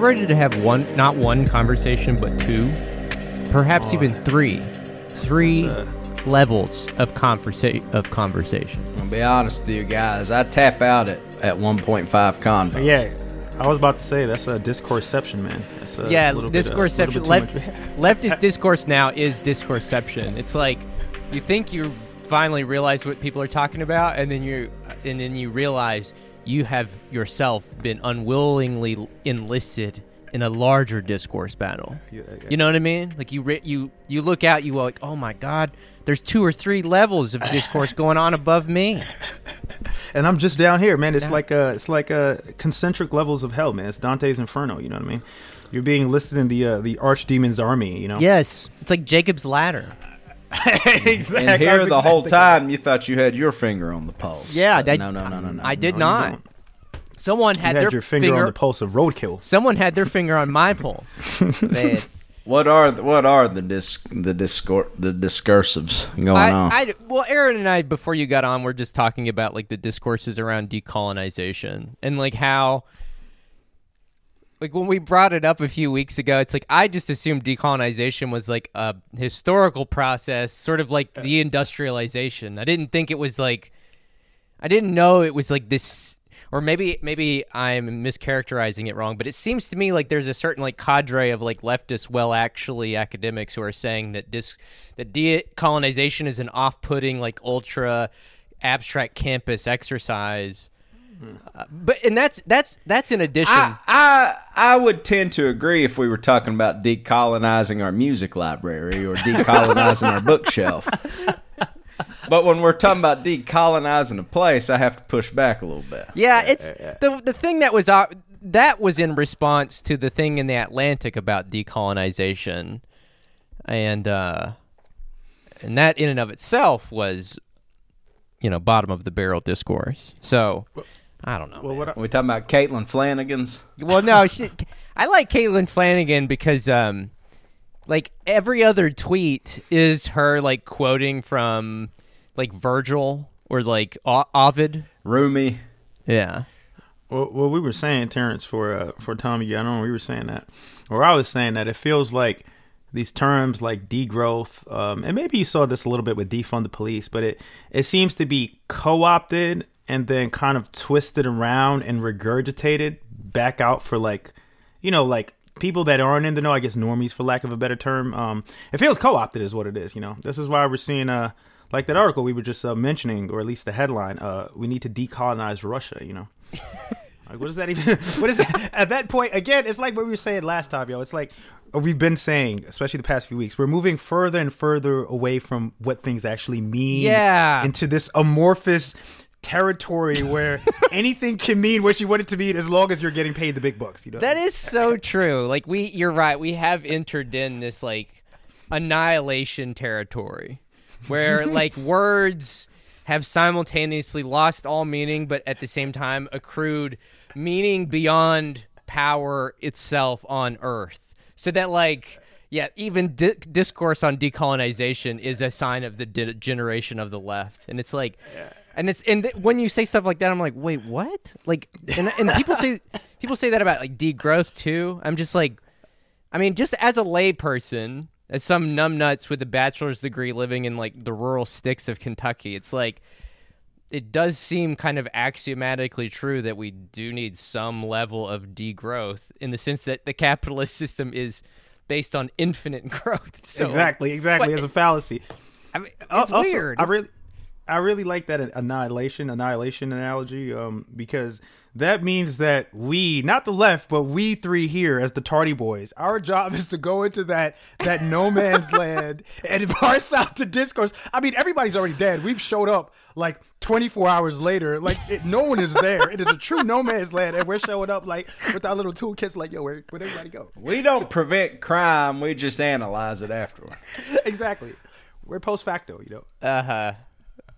they're ready to have one, not one conversation, but two, perhaps even three, three levels of conversa- of conversation. I'll be honest with you guys. I tap out at, at 1.5 condos. Yeah, I was about to say that's a discourseception, man. That's a yeah, little bit, uh, little discourseception. bit too Left, much. leftist discourse now is discourseception. It's like you think you finally realize what people are talking about, and then you and then you realize you have yourself been unwillingly enlisted in a larger discourse battle. Yeah, yeah. You know what I mean? Like you you you look out, you go like, oh my god, there's two or three levels of discourse going on above me. and I'm just down here, man. It's like a, it's like a concentric levels of hell, man. It's Dante's Inferno. You know what I mean? You're being listed in the uh, the archdemon's army. You know? Yes, it's like Jacob's ladder. exactly. And here the whole time you thought you had your finger on the pulse. Yeah, But I- no, no, no, no, no. I did No, not. don't. Someone You had, had their your finger, on the pulse of roadkill. Someone had their finger on my pulse. Man, What are the, what are the dis the discor the discursives going I, on? I, well, Aaron and I, before you got on, we're just talking about like the discourses around decolonization and like how, like when we brought it up a few weeks ago, it's like I just assumed decolonization was like a historical process, sort of like the industrialization. I didn't think it was like, I didn't know it was like this. Or maybe maybe I'm mischaracterizing it wrong, but it seems to me like there's a certain like cadre of like leftist, well, actually academics who are saying that dis that decolonization is an off-putting, like ultra abstract campus exercise. Uh, but and that's that's that's in addition. I, I I would tend to agree if we were talking about decolonizing our music library or decolonizing our bookshelf. But when we're talking about decolonizing a place, I have to push back a little bit. Yeah, it's the the thing that was uh, that was in response to the thing in the Atlantic about decolonization, and uh, and that in and of itself was, you know, bottom of the barrel discourse. So I don't know. Well, what I, Are we talking about Caitlin Flanagan's? Well, no, she, I like Caitlin Flanagan because, um, like every other tweet is her like quoting from like Virgil or like o- Ovid. Rumi. Yeah. Well, well, we were saying Tarence for uh, for Tommy. Yeah, I don't know. We were saying that, or I was saying that it feels like these terms like degrowth, um, and maybe you saw this a little bit with defund the police, but it it seems to be co-opted and then kind of twisted around and regurgitated back out for like, you know, like people that aren't in the know. I guess normies, for lack of a better term. Um, it feels co-opted, is what it is. You know, this is why we're seeing uh like that article we were just uh, mentioning, or at least the headline. Uh, we need to decolonize Russia. You know. Like, what is that even? What is that? At that point, again, it's like what we were saying last time, yo. It's like we've been saying, especially the past few weeks, we're moving further and further away from what things actually mean. Yeah. Into this amorphous territory where anything can mean what you want it to mean as long as you're getting paid the big bucks. You know. That is so true. Like we, you're right. We have entered in this like annihilation territory, where like words have simultaneously lost all meaning, but at the same time accrued meaning beyond power itself on Earth. So that like. Yeah, even di- discourse on decolonization is a sign of the generation of the left, and it's like, and it's and th- when you say stuff like that, I'm like, wait, what? Like, and, and people say people say that about like degrowth too. I'm just like, I mean, just as a layperson, as some numbnuts with a bachelor's degree living in like the rural sticks of Kentucky, it's like it does seem kind of axiomatically true that we do need some level of degrowth in the sense that the capitalist system is based on infinite growth. So exactly, exactly. As a fallacy. I mean, it's Al- also, weird. I really, I really like that annihilation, annihilation analogy, um, because that means that we, not the left, but we three here as the Tardy Boys, our job is to go into that that no man's land and parse out the discourse. I mean, everybody's already dead. We've showed up like 24 hours later, like it, no one is there. It is a true no man's land, and we're showing up like with our little toolkits, like yo, where where'd everybody go? We don't prevent crime. We just analyze it afterward. exactly. We're post facto, you know. Uh huh.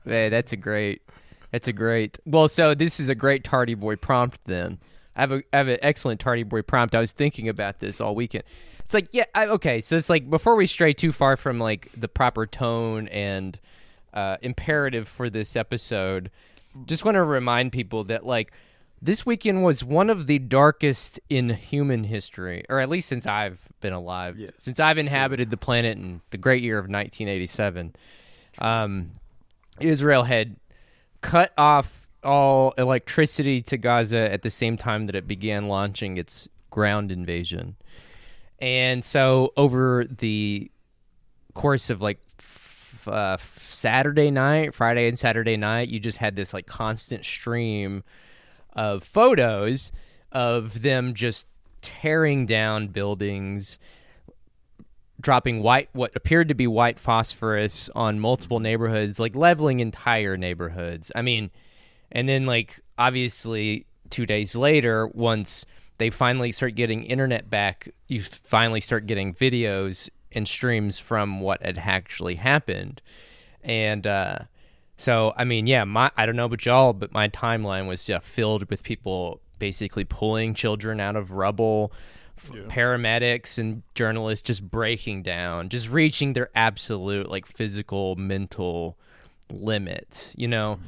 Man, that's a great. That's a great. Well, so this is a great Tardy Boy prompt. Then I have a I have an excellent Tardy Boy prompt. I was thinking about this all weekend. It's like yeah, I, okay. So it's like before we stray too far from like the proper tone and uh, imperative for this episode, just want to remind people that like this weekend was one of the darkest in human history, or at least since I've been alive, Yeah. since I've inhabited the planet in the great year of 1987. Um, Israel had cut off all electricity to Gaza at the same time that it began launching its ground invasion. And so over the course of like f- uh, Saturday night, Friday and Saturday night, you just had this like constant stream of photos of them just tearing down buildings, dropping white what appeared to be white phosphorus on multiple neighborhoods, like leveling entire neighborhoods. I mean, and then like obviously 2 days later once they finally start getting internet back, you finally start getting videos and streams from what had actually happened. And uh so I mean, yeah, my I don't know about y'all, but my timeline was yeah, filled with people basically pulling children out of rubble, f- paramedics and journalists just breaking down, just reaching their absolute like physical, mental limit, you know.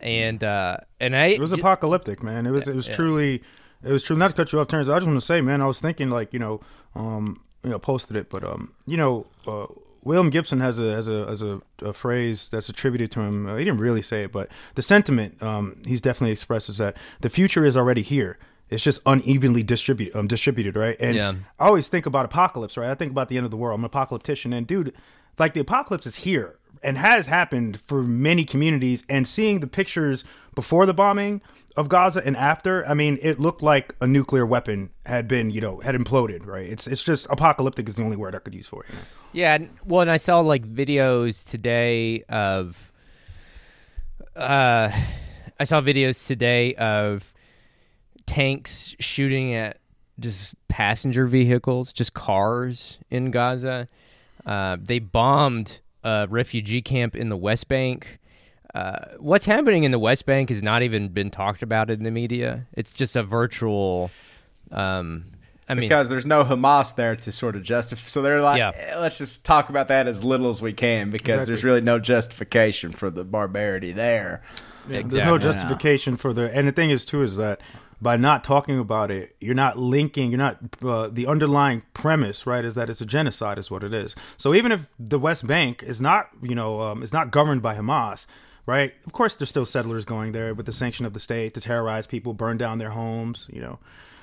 And uh and I It was apocalyptic, man. It was it was truly it was true. Not to cut you off, Tarence. I just want to say, man, I was thinking like you know, um, you know, posted it, but um, you know, uh, William Gibson has a has a has a, a phrase that's attributed to him. Uh, he didn't really say it, but the sentiment um, he's definitely expresses that the future is already here. It's just unevenly distributed, um, distributed, right? And Yeah. I always think about apocalypse, right? I think about the end of the world. I'm an apocalyptician, and dude, like the apocalypse is here and has happened for many communities. And seeing the pictures before the bombing of Gaza and after, I mean, it looked like a nuclear weapon had been, you know, had imploded, right? It's it's just apocalyptic is the only word I could use for it. You know? Yeah, and- well, and I saw like videos today of, uh, I saw videos today of tanks shooting at just passenger vehicles, just cars in Gaza. Uh, they bombed a refugee camp in the West Bank. Uh, what's happening in the West Bank has not even been talked about in the media. It's just a virtual. Um, I mean, because there's no Hamas there to sort of justify. So they're like, Yeah. "Eh, let's just talk about that as little as we can because there's really no justification for the barbarity there. There's no justification for the, and the thing is too is that by not talking about it, you're not linking, you're not uh, the underlying premise, right? Is that it's a genocide, is what it is. So even if the West Bank is not, you know, um, is not governed by Hamas, right? Of course, there's still settlers going there with the sanction of the state to terrorize people, burn down their homes, you know.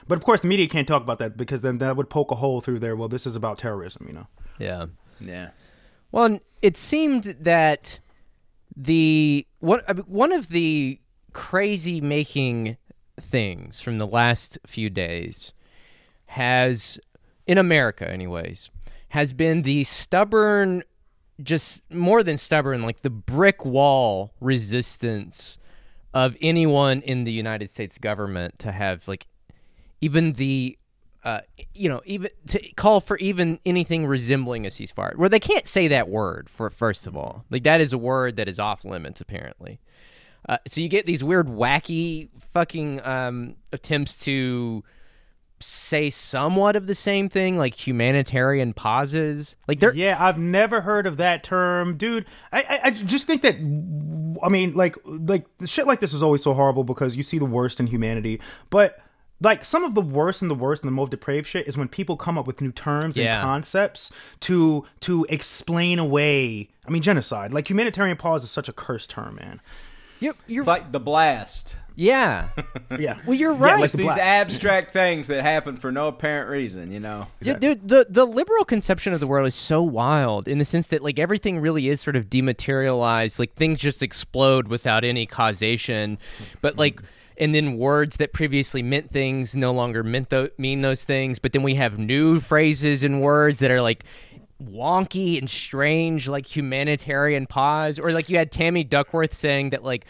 But of course, the media can't talk about that because then that would poke a hole through there. Well, this is about terrorism, you know. yeah. Yeah. Well, it seemed that the one one of the crazy making things from the last few days has in America anyways has been the stubborn just more than stubborn like the brick wall resistance of anyone in the United States government to have like even the uh, you know, even to call for even anything resembling a ceasefire, where they can't say that word for first of all, like that is a word that is off limits apparently. Uh, so you get these weird, wacky, fucking um, attempts to say somewhat of the same thing, like humanitarian pauses. Like they're Yeah, I've never heard of that term, dude. I, I, I just think that, I mean, like, like shit like this is always so horrible because you see the worst in humanity. But like some of the worst and the worst and the most depraved shit is when people come up with new terms Yeah. and concepts to to explain away. I mean, genocide. Like humanitarian pause is such a cursed term, man. You're, you're It's like the blast. yeah. Yeah. Well, you're Yeah, right. like It's the these black. abstract things that happen for no apparent reason, you know. Dude, dude, the the liberal conception of the world is so wild in the sense that like everything really is sort of dematerialized. Like things just explode without any causation, but like. And then words that previously meant things no longer meant tho- mean those things. But then we have new phrases and words that are like wonky and strange, like humanitarian pause, or like you had Tammy Duckworth saying that like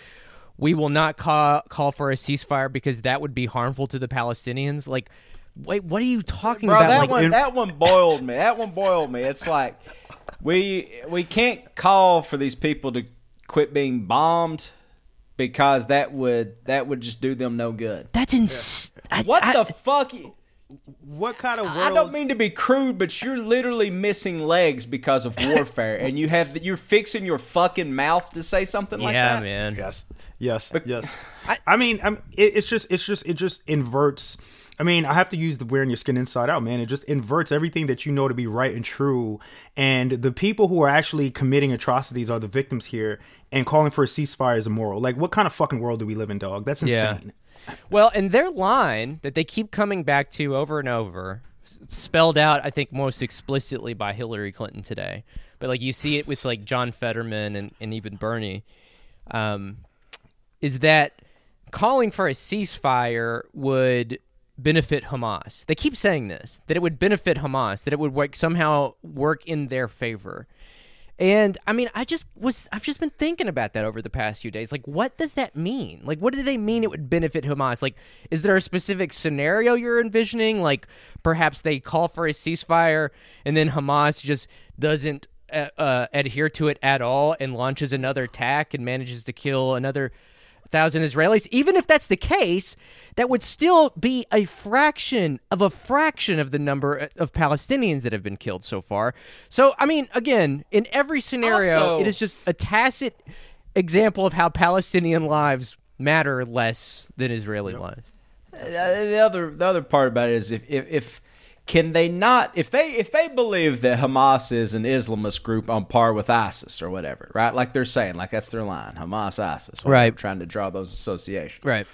we will not call call for a ceasefire because that would be harmful to the Palestinians. Like, wait, what are you talking Bro, about? that like, one in- that one boiled me. That one boiled me. It's like we we can't call for these people to quit being bombed because that would that would just do them no good. That's ins- I- What I- the fuck? What kind of world? I don't mean to be crude, but you're literally missing legs because of warfare, and you have you're fixing your fucking mouth to say something like that. yeah, that. man. Yes, yes, yes. I, mean, I'm, it, it's just, it's just, it just inverts. I mean, I have to use the wearing your skin inside out, man. It just inverts everything that you know to be right and true. And the people who are actually committing atrocities are the victims here, and calling for a ceasefire is immoral. Like, what kind of fucking world do we live in, dog? That's Yeah. Well, and their line that they keep coming back to over and over, spelled out, I think, most explicitly by Hillary Clinton today. But like you see it with like John Fetterman and, and even Bernie, um, is that calling for a ceasefire would benefit Hamas. They keep saying this that it would benefit Hamas, that it would like somehow work in their favor. And I mean, I just was I've just been thinking about that over the past few days. Like what does that mean? Like what do they mean it would benefit Hamas? Like is there a specific scenario you're envisioning? Like perhaps they call for a ceasefire and then Hamas just doesn't uh, uh, adhere to it at all and launches another attack and manages to kill another thousand Israelis. Even if that's the case, that would still be a fraction of a fraction of the number of Palestinians that have been killed so far. So, I mean, again, in every scenario, Also- it is just a tacit example of how Palestinian lives matter less than Israeli lives. Uh, the other the other part about it is if, if if can they not if they if they believe that Hamas is an Islamist group on par with ISIS or whatever, right? Like they're saying, like that's their line, Hamas, ISIS, Right. Trying to draw those associations. Right.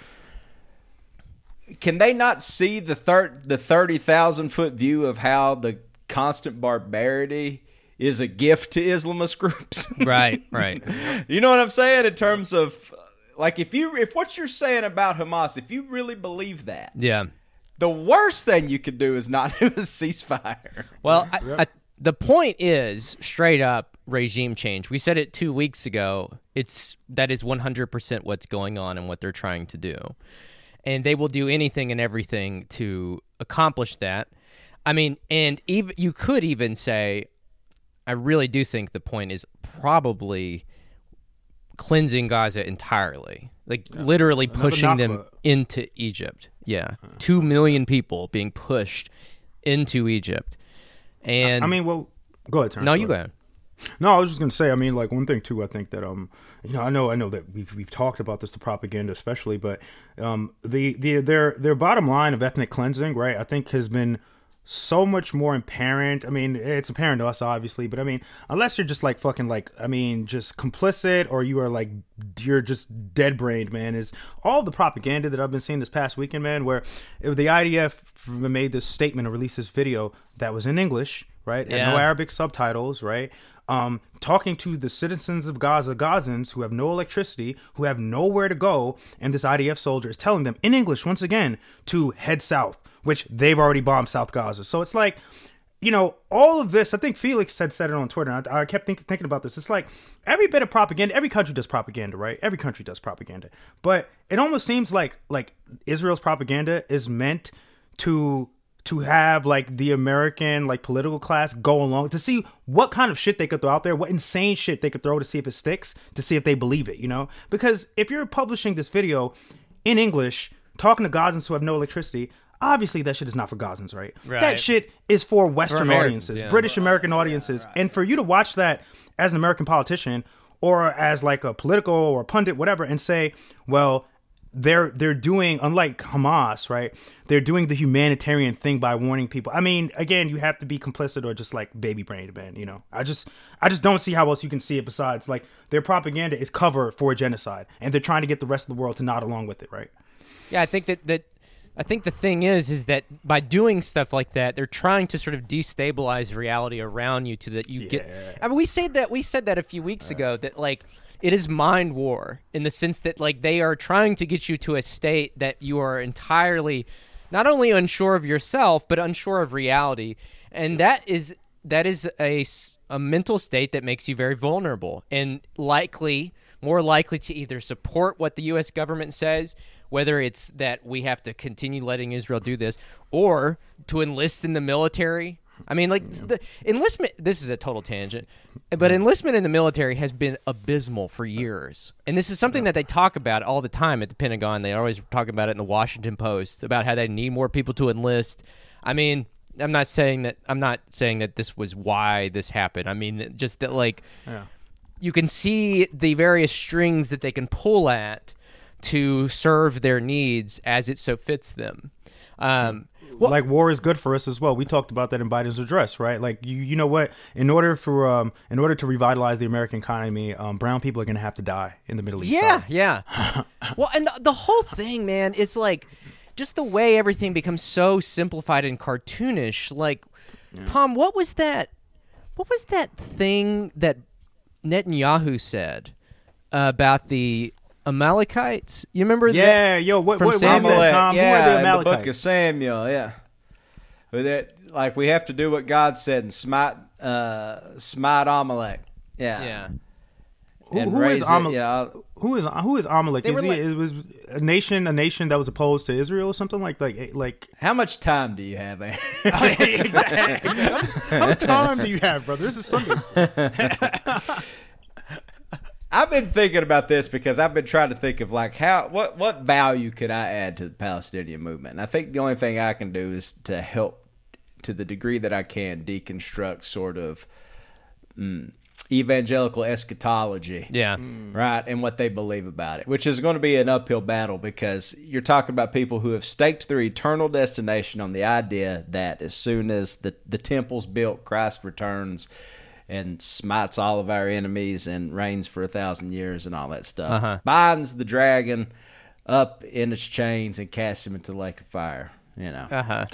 Can they not see the thir- the thirty thousand foot view of how the constant barbarity is a gift to Islamist groups? Right. Right. You know what I'm saying in terms of like if you if what you're saying about Hamas, if you really believe that, yeah. The worst thing you could do is not do a ceasefire. Well, I, I, the point is straight up regime change. We said it two weeks ago. It's that is 100% what's going on and what they're trying to do. And they will do anything and everything to accomplish that. I mean, and even you could even say, I really do think the point is probably cleansing Gaza entirely, like literally pushing them Nakba. into Egypt. Yeah, two million people being pushed into Egypt. And I mean, well, go ahead, Tarence. no, go you go. ahead. ahead. No, I was just gonna say. I mean, like one thing too. I think that um, you know, I know, I know that we've we've talked about this, the propaganda, especially, but um, the the their their bottom line of ethnic cleansing, right? I think has been so much more apparent. I mean, it's apparent to us, obviously, but I mean, unless you're just like fucking like, I mean, just complicit or you are like, you're just dead brained, man. Is all the propaganda that I've been seeing this past weekend, man, where if the IDF made this statement or released this video that was in English, right, and no Arabic subtitles, right? Um, talking to the citizens of Gaza, Gazans who have no electricity, who have nowhere to go, and this IDF soldier is telling them in English once again to head south, which they've already bombed South Gaza. So it's like, you know, all of this. I think Felix had said it on Twitter. I, I kept think, thinking about this. It's like every bit of propaganda. Every country does propaganda, right? Every country does propaganda, but it almost seems like like Israel's propaganda is meant to to have like the American like political class go along to see what kind of shit they could throw out there, what insane shit they could throw to see if it sticks, to see if they believe it, you know? Because if you're publishing this video in English, talking to Gazans who have no electricity, obviously that shit is not for Gazans, right? Right. That shit is for Western Americans, audiences, yeah. British American audiences. And for you to watch that as an American politician or as like a political or pundit, whatever, and say, well, they're they're doing unlike Hamas, right? They're doing the humanitarian thing by warning people. I mean, again, you have to be complicit or just like baby brained, man. You know, I just I just don't see how else you can see it besides like their propaganda is cover for a genocide, and they're trying to get the rest of the world to nod along with it, right? Yeah, I think that that I think the thing is is that by doing stuff like that, they're trying to sort of destabilize reality around you to that you get. I mean, we said that we said that a few weeks uh. ago that like it is mind war in the sense that like they are trying to get you to a state that you are entirely not only unsure of yourself but unsure of reality, and that is that is a a mental state that makes you very vulnerable and likely more likely to either support what the U.S. government says, whether it's that we have to continue letting Israel do this, or to enlist in the military. I mean, like the enlistment. This is a total tangent, but enlistment in the military has been abysmal for years, and this is something that they talk about all the time at the Pentagon. They always talk about it in the Washington Post about how they need more people to enlist. I mean, I'm not saying that I'm not saying that this was why this happened. I mean, just that like Yeah. you can see the various strings that they can pull at to serve their needs as it so fits them. Um, well, like war is good for us as well. We talked about that in Biden's address, right? Like you, you know what? In order for um, in order to revitalize the American economy, um, brown people are going to have to die in the Middle East. Yeah, Sorry. yeah. well, and the, the whole thing, man, is like just the way everything becomes so simplified and cartoonish. Like, Tom, what was that? What was that thing that Netanyahu said about the Amalekites? You remember? that? Yeah, yo, what, From what, what is Samuel, that, Tom? yeah, the in the book of Samuel, yeah. With that, like we have to do what God said and smite, uh, smite Amalek. Yeah, Yeah. Who- and who raise is it, yeah. Who is who is Amalek? They Is he like- it was a nation a nation that was opposed to Israel or something like like like How much time do you have, Aaron? exactly. How much, how much time do you have, brother? This is Sunday school. I've been thinking about this because I've been trying to think of like how what what value could I add to the Palestinian movement? And I think the only thing I can do is to help to the degree that I can deconstruct sort of mm, evangelical eschatology. Yeah. right, and what they believe about it, which is going to be an uphill battle because you're talking about people who have staked their eternal destination on the idea that as soon as the, the temple's built, Christ returns and smites all of our enemies and reigns for a thousand years and all that stuff. Uh-huh. Binds the dragon up in its chains and casts him into the lake of fire. You know, Uh huh.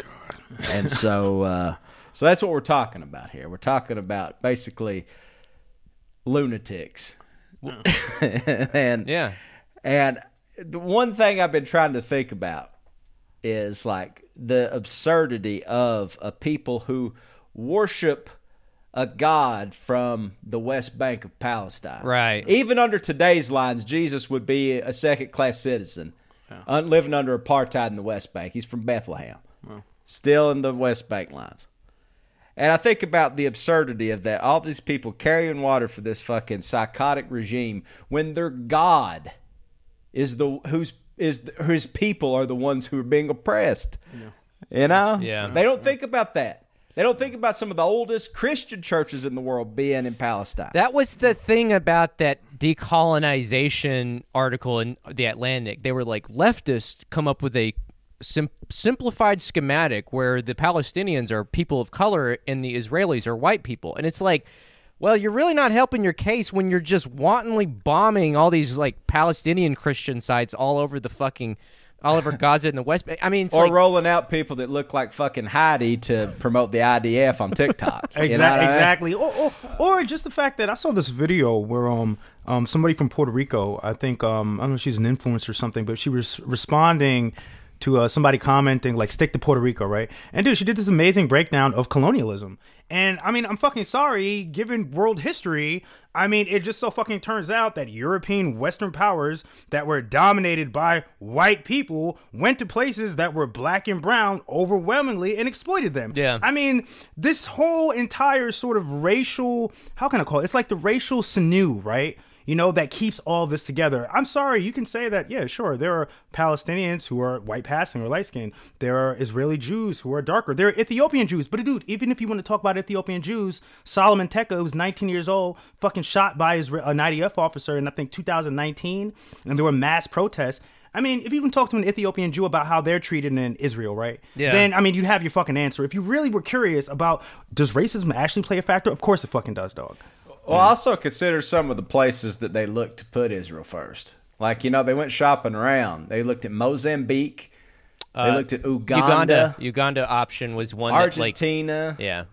and so uh, so that's what we're talking about here. We're talking about basically lunatics, and Yeah. and the one thing I've been trying to think about is like the absurdity of a people who worship a god from the West Bank of Palestine. Right. Even under today's lines, Jesus would be a second class citizen un- living under apartheid in the West Bank. He's from Bethlehem. Still in the West Bank lines. And I think about the absurdity of that. All these people carrying water for this fucking psychotic regime when their God is the whose is the, whose people are the ones who are being oppressed. You know? Yeah. They don't think about that. They don't think about some of the oldest Christian churches in the world being in Palestine. That was the thing about that decolonization article in the Atlantic. They were like leftists come up with a sim- simplified schematic where the Palestinians are people of color and the Israelis are white people, and it's like. Well, you're really not helping your case when you're just wantonly bombing all these like Palestinian Christian sites all over the fucking all over Gaza and the West Bank. I mean, it's or like, rolling out people that look like fucking Heidi to promote the IDF on TikTok. You know Exactly. I mean? exactly. Or, or, or just the fact that I saw this video where um um somebody from Puerto Rico, I think um I don't know if she's an influencer or something, but she was responding to uh, somebody commenting like "stick to Puerto Rico," right? And dude, she did this amazing breakdown of colonialism. And I mean, I'm fucking sorry, given world history, I mean, it just so fucking turns out that European Western powers that were dominated by white people went to places that were black and brown overwhelmingly and exploited them. Yeah. I mean, this whole entire sort of racial, how can I call it? It's like the racial sinew, right? You know, that keeps all this together. I'm sorry, you can say that, yeah, sure. There are Palestinians who are white passing or light skinned. There are Israeli Jews who are darker. There are Ethiopian Jews. But dude, even if you want to talk about Ethiopian Jews, Solomon Tekah, who's 19 years old, fucking shot by Isra- an IDF officer in, I think, 2019, and there were mass protests. I mean, if you even talk to an Ethiopian Jew about how they're treated in Israel, right? Yeah. Then I mean, you'd have your fucking answer. If you really were curious about does racism actually play a factor, of course it fucking does, dog. Well, also consider some of the places that they looked to put Israel first. Like, you know, they went shopping around. They looked at Mozambique. They uh, looked at Uganda, Uganda. Uganda option was one that like Argentina. yeah.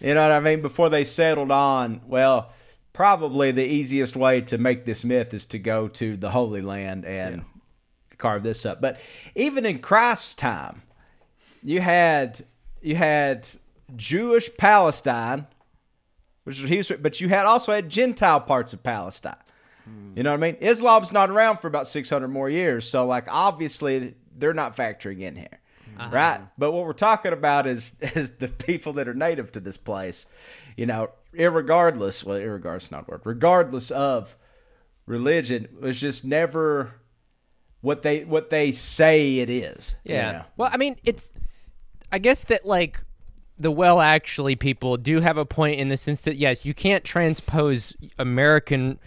You know what I mean? Before they settled on, well, probably the easiest way to make this myth is to go to the Holy Land and carve this up. But even in Christ's time, you had you had Jewish Palestine, which was he was, but you had also had Gentile parts of Palestine. You know what I mean? Islam's not around for about 600 more years, so like obviously they're not factoring in here. Uh-huh. Right? But what we're talking about is is the people that are native to this place. You know, irregardless, well, irregardless not a word. Regardless of religion, was just never what they what they say it is. you Yeah. know? Well, I mean, it's I guess that like the well actually people do have a point in the sense that yes, you can't transpose American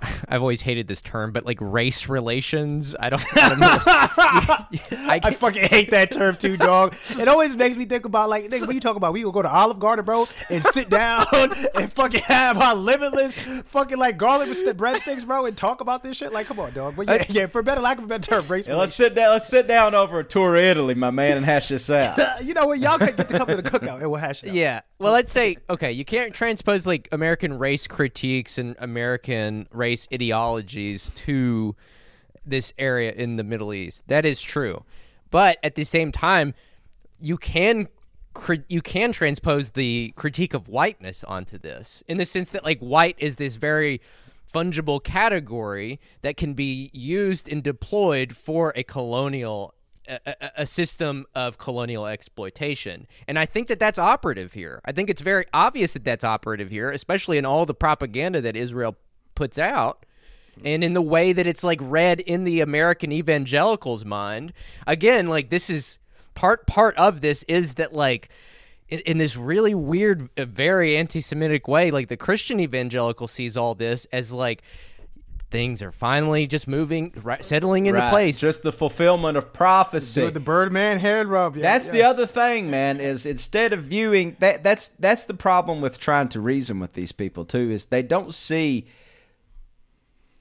I've always hated this term, but like race relations. I don't, I don't know. I, I fucking hate that term too, dog. It always makes me think about like, nigga, what you talking about? We gonna go to Olive Garden, bro, and sit down and fucking have our limitless fucking like garlic with breadsticks, bro, and talk about this shit. Like, come on, dog. But yeah, yeah, for better lack of a better term, race. Yeah, let's sit down. Let's sit down over a tour of Italy, my man, and hash this out. you know what? Y'all can get to come to the cookout and we'll hash it out. Yeah. Well, let's say okay, you can't transpose like American race critiques and American race ideologies to this area in the Middle East. That is true. But at the same time, you can you can transpose the critique of whiteness onto this in the sense that like white is this very fungible category that can be used and deployed for a colonial a- a system of colonial exploitation. And I think that that's operative here. I think it's very obvious that that's operative here, especially in all the propaganda that Israel puts out and in the way that it's like read in the American evangelicals' mind. Again, like this is part part of this is that like in, in this really weird, uh, very anti-Semitic way, like the Christian evangelical sees all this as like things are finally just moving, right, settling into Right. place. Just the fulfillment of prophecy. Do the Birdman hand rub. Yeah, That's the other thing, man. Is instead of viewing that, that's that's the problem with trying to reason with these people too. Is they don't see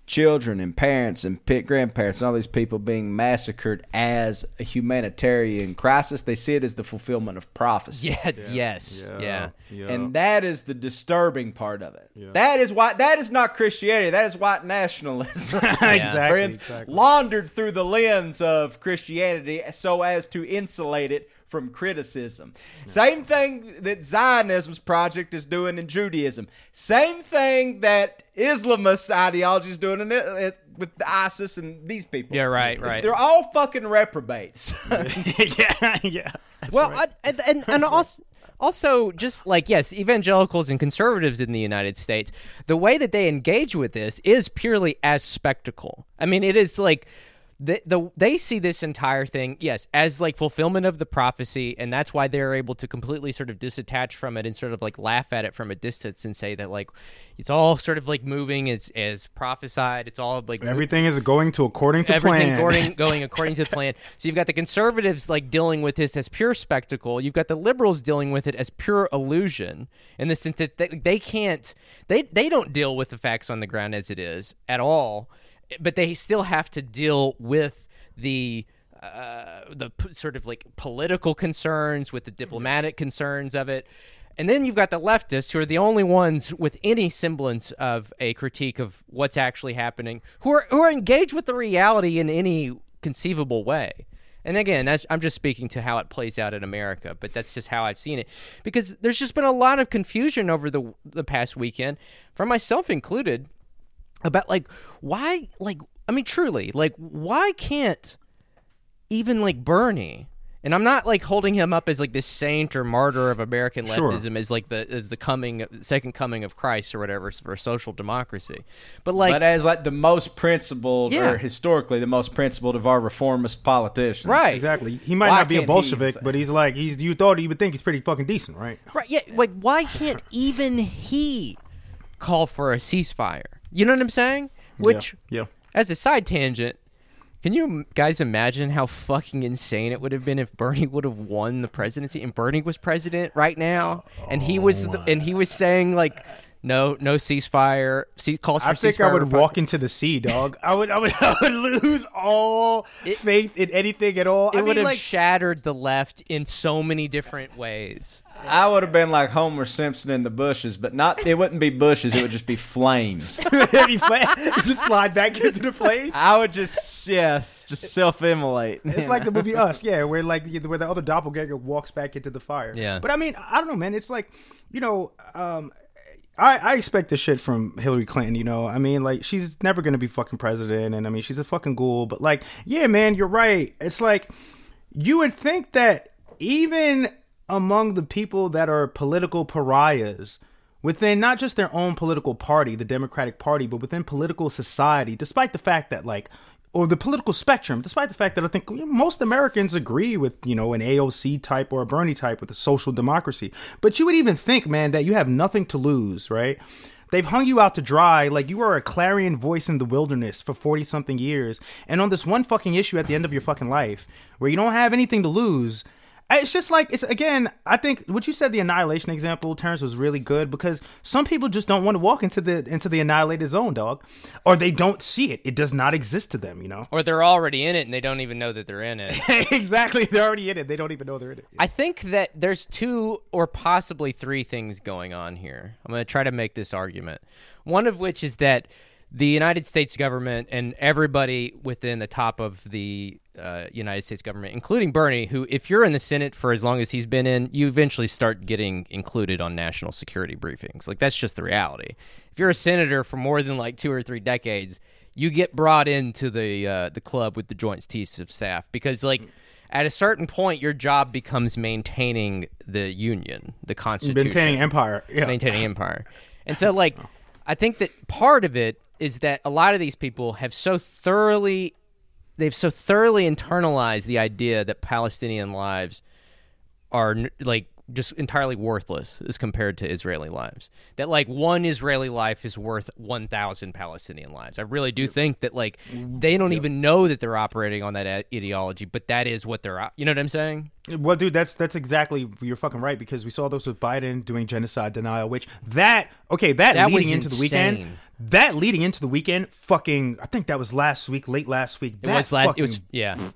children and parents and grandparents and all these people being massacred as a humanitarian crisis. They see it as the fulfillment of prophecy. Yeah, yes. Yeah. yeah. And that is the disturbing part of it. That is why that is not Christianity. That is white nationalism. exactly, Friends, exactly. laundered through the lens of Christianity so as to insulate it from criticism. Same thing that Zionism's project is doing in Judaism. Same thing that Islamist ideology is doing in it, it- with ISIS and these people. Yeah, right, It's- right. They're all fucking reprobates. yeah, yeah. That's well, right. I, and and, and also, also just like yes, evangelicals and conservatives in the United States, the way that they engage with this is purely as spectacle. I mean, it is like. The, the they see this entire thing yes as like fulfillment of the prophecy and that's why they're able to completely sort of disattach from it and sort of like laugh at it from a distance and say that like it's all sort of like moving as as prophesied it's all like Everything is going to according to everything plan. going going according to the plan. So you've got the conservatives like dealing with this as pure spectacle. You've got the liberals dealing with it as pure illusion in the sense that they, they can't they they don't deal with the facts on the ground as it is at all, but they still have to deal with the uh, the p- sort of like political concerns with the diplomatic concerns of it. And then you've got the leftists who are the only ones with any semblance of a critique of what's actually happening, who are who are engaged with the reality in any conceivable way. And again, I'm just speaking to how it plays out in America, but that's just how I've seen it. Because there's just been a lot of confusion over the the past weekend, for myself included, about like why like I mean truly like why can't even like Bernie and I'm not like holding him up as like this saint or martyr of American Sure. leftism as like the as the coming second coming of Christ or whatever for social democracy. But like but as like the most principled Yeah. or historically the most principled of our reformist politicians. right. Exactly. He might Why not be a can't he Bolshevik, but he's like he's. You thought you would think he's pretty fucking decent, right? Right. Yeah. Like, why can't even he call for a ceasefire? You know what I'm saying? Which, Yeah. as a side tangent, can you guys imagine how fucking insane it would have been if Bernie would have won the presidency and Bernie was president right now, and he was the, and he was saying like, no, no ceasefire, ce- calls for I think ceasefire. I would Repu- walk into the sea, dog. I would, I would, I would lose all faith in anything at all. It I would mean, have like, shattered the left in so many different ways. I would have been like Homer Simpson in the bushes, but not. It wouldn't be bushes. It would just be flames. any fla- just slide back into the flames. I would just yes, just self-immolate. It's like the movie Us, yeah, where like where the other doppelganger walks back into the fire. Yeah. But I mean, I don't know, man. It's like, you know, um, I I expect this shit from Hillary Clinton. You know, I mean, like she's never gonna be fucking president, and I mean, she's a fucking ghoul. But like, yeah, man, you're right. It's like you would think that even among the people that are political pariahs within not just their own political party, the Democratic Party, but within political society, despite the fact that like or the political spectrum, despite the fact that I think most Americans agree with, you know, an AOC type or a Bernie type with a social democracy. But you would even think, man, that you have nothing to lose, right? They've hung you out to dry like you are a clarion voice in the wilderness for 40 something years. And on this one fucking issue at the end of your fucking life where you don't have anything to lose, it's just like it's again. I think what you said, the annihilation example, Tarence was really good because some people just don't want to walk into the into the annihilated zone, dog, or they don't see it. It does not exist to them, you know. Or they're already in it and they don't even know that they're in it. exactly. They're already in it. They don't even know they're in it. I think that there's two or possibly three things going on here. I'm going to try to make this argument. One of which is that the United States government and everybody within the top of the uh, United States government, including Bernie, who, if you're in the Senate for as long as he's been in, you eventually start getting included on national security briefings. Like, that's just the reality. If you're a senator for more than like two or three decades, you get brought into the uh, the club with the Joint Chiefs of Staff because, like, at a certain point, your job becomes maintaining the union, the Constitution, Maintaining empire, yeah. maintaining empire. And so, like, I think that part of it is that a lot of these people have so thoroughly, they've so thoroughly internalized the idea that Palestinian lives are like just entirely worthless as compared to Israeli lives. That like one Israeli life is worth 1,000 Palestinian lives. I really do think that like mm-hmm. they don't even know that they're operating on that ideology, but that is what they're, you know what I'm saying? Well, dude, that's that's exactly you're fucking right because we saw those with Biden doing genocide denial, which that okay, that, That leading into the weekend, that leading into the weekend, fucking, I think that was last week, late last week. It was last, fucking it was, yeah.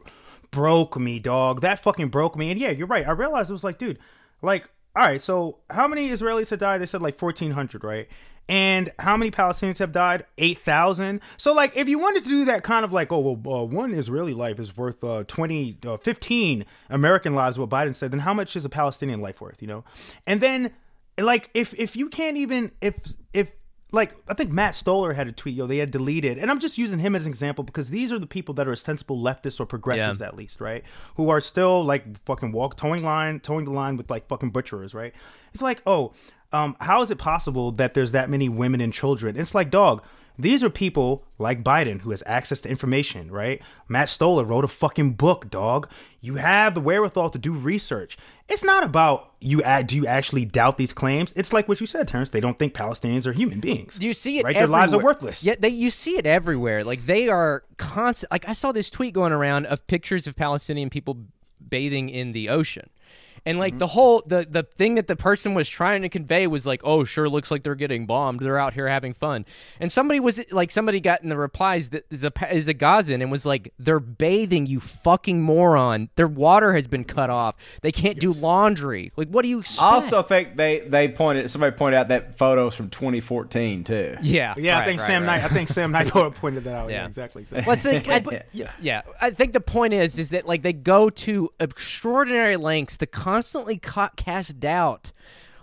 broke me, dog. That fucking broke me. And yeah, you're right. I realized it was like, dude, like, all right, so how many Israelis have died? They said like 1,400, right? And how many Palestinians have died? 8,000. So, like, if you wanted to do that kind of like, oh, well, uh, one Israeli life is worth uh, 20, uh, 15 American lives, what Biden said, then how much is a Palestinian life worth, you know? And then, like, if if you can't even, if, if, like I think Matt Stoller had a tweet, yo, they had deleted, and I'm just using him as an example because these are the people that are ostensible leftists or progressives Yeah. at least, right? Who are still like fucking walk towing line, towing the line with like fucking butchers, right? It's like, oh, um, how is it possible that there's that many women and children? It's like, dog, these are people like Biden who has access to information, right? Matt Stoller wrote a fucking book, dog. You have the wherewithal to do research. It's not about you. Do you actually doubt these claims? It's like what you said, Tarence. They don't think Palestinians are human beings. Do you see it? Right, their lives are worthless. Yeah, they you see it everywhere. Like they are constant. Like I saw this tweet going around of pictures of Palestinian people bathing in the ocean. And like Mm-hmm. the whole the the thing that the person was trying to convey was like, oh, sure looks like they're getting bombed. They're out here having fun. And somebody was like, somebody got in the replies that is a is a Gazan and was like, they're bathing, you fucking moron. Their water has been cut off. They can't do laundry. Like, what do you expect? I also think they they pointed somebody pointed out that photos from 2014 too. yeah, Yeah, I think right, Sam right. Knight. I think Sam Knight pointed that out. Yeah, Yeah. exactly. exactly. Well, it's like, I- but- yeah. yeah. I think the point is, is that like they go to extraordinary lengths to constantly ca- cast doubt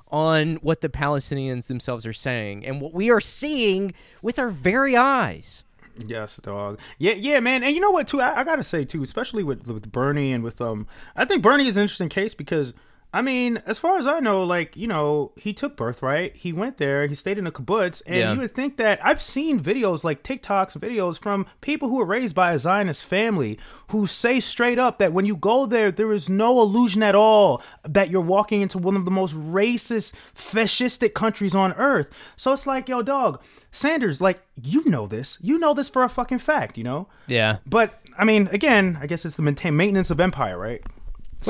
on what the Palestinians themselves are saying and what we are seeing with our very eyes. Yes, dog. Yeah, yeah, man. And you know what, too? I, I gotta say, too, especially with with Bernie and with um, I think Bernie is an interesting case because. I mean, as far as I know, like, you know, he took birthright. He went there. He stayed in a kibbutz. And Yeah. you would think that I've seen videos, like TikToks, videos from people who were raised by a Zionist family who say straight up that when you go there, there is no illusion at all that you're walking into one of the most racist, fascistic countries on earth. So it's like, yo, dog, Sanders, like, you know this. You know this for a fucking fact, you know? Yeah. But I mean, again, I guess it's the maintain maintenance of empire, right?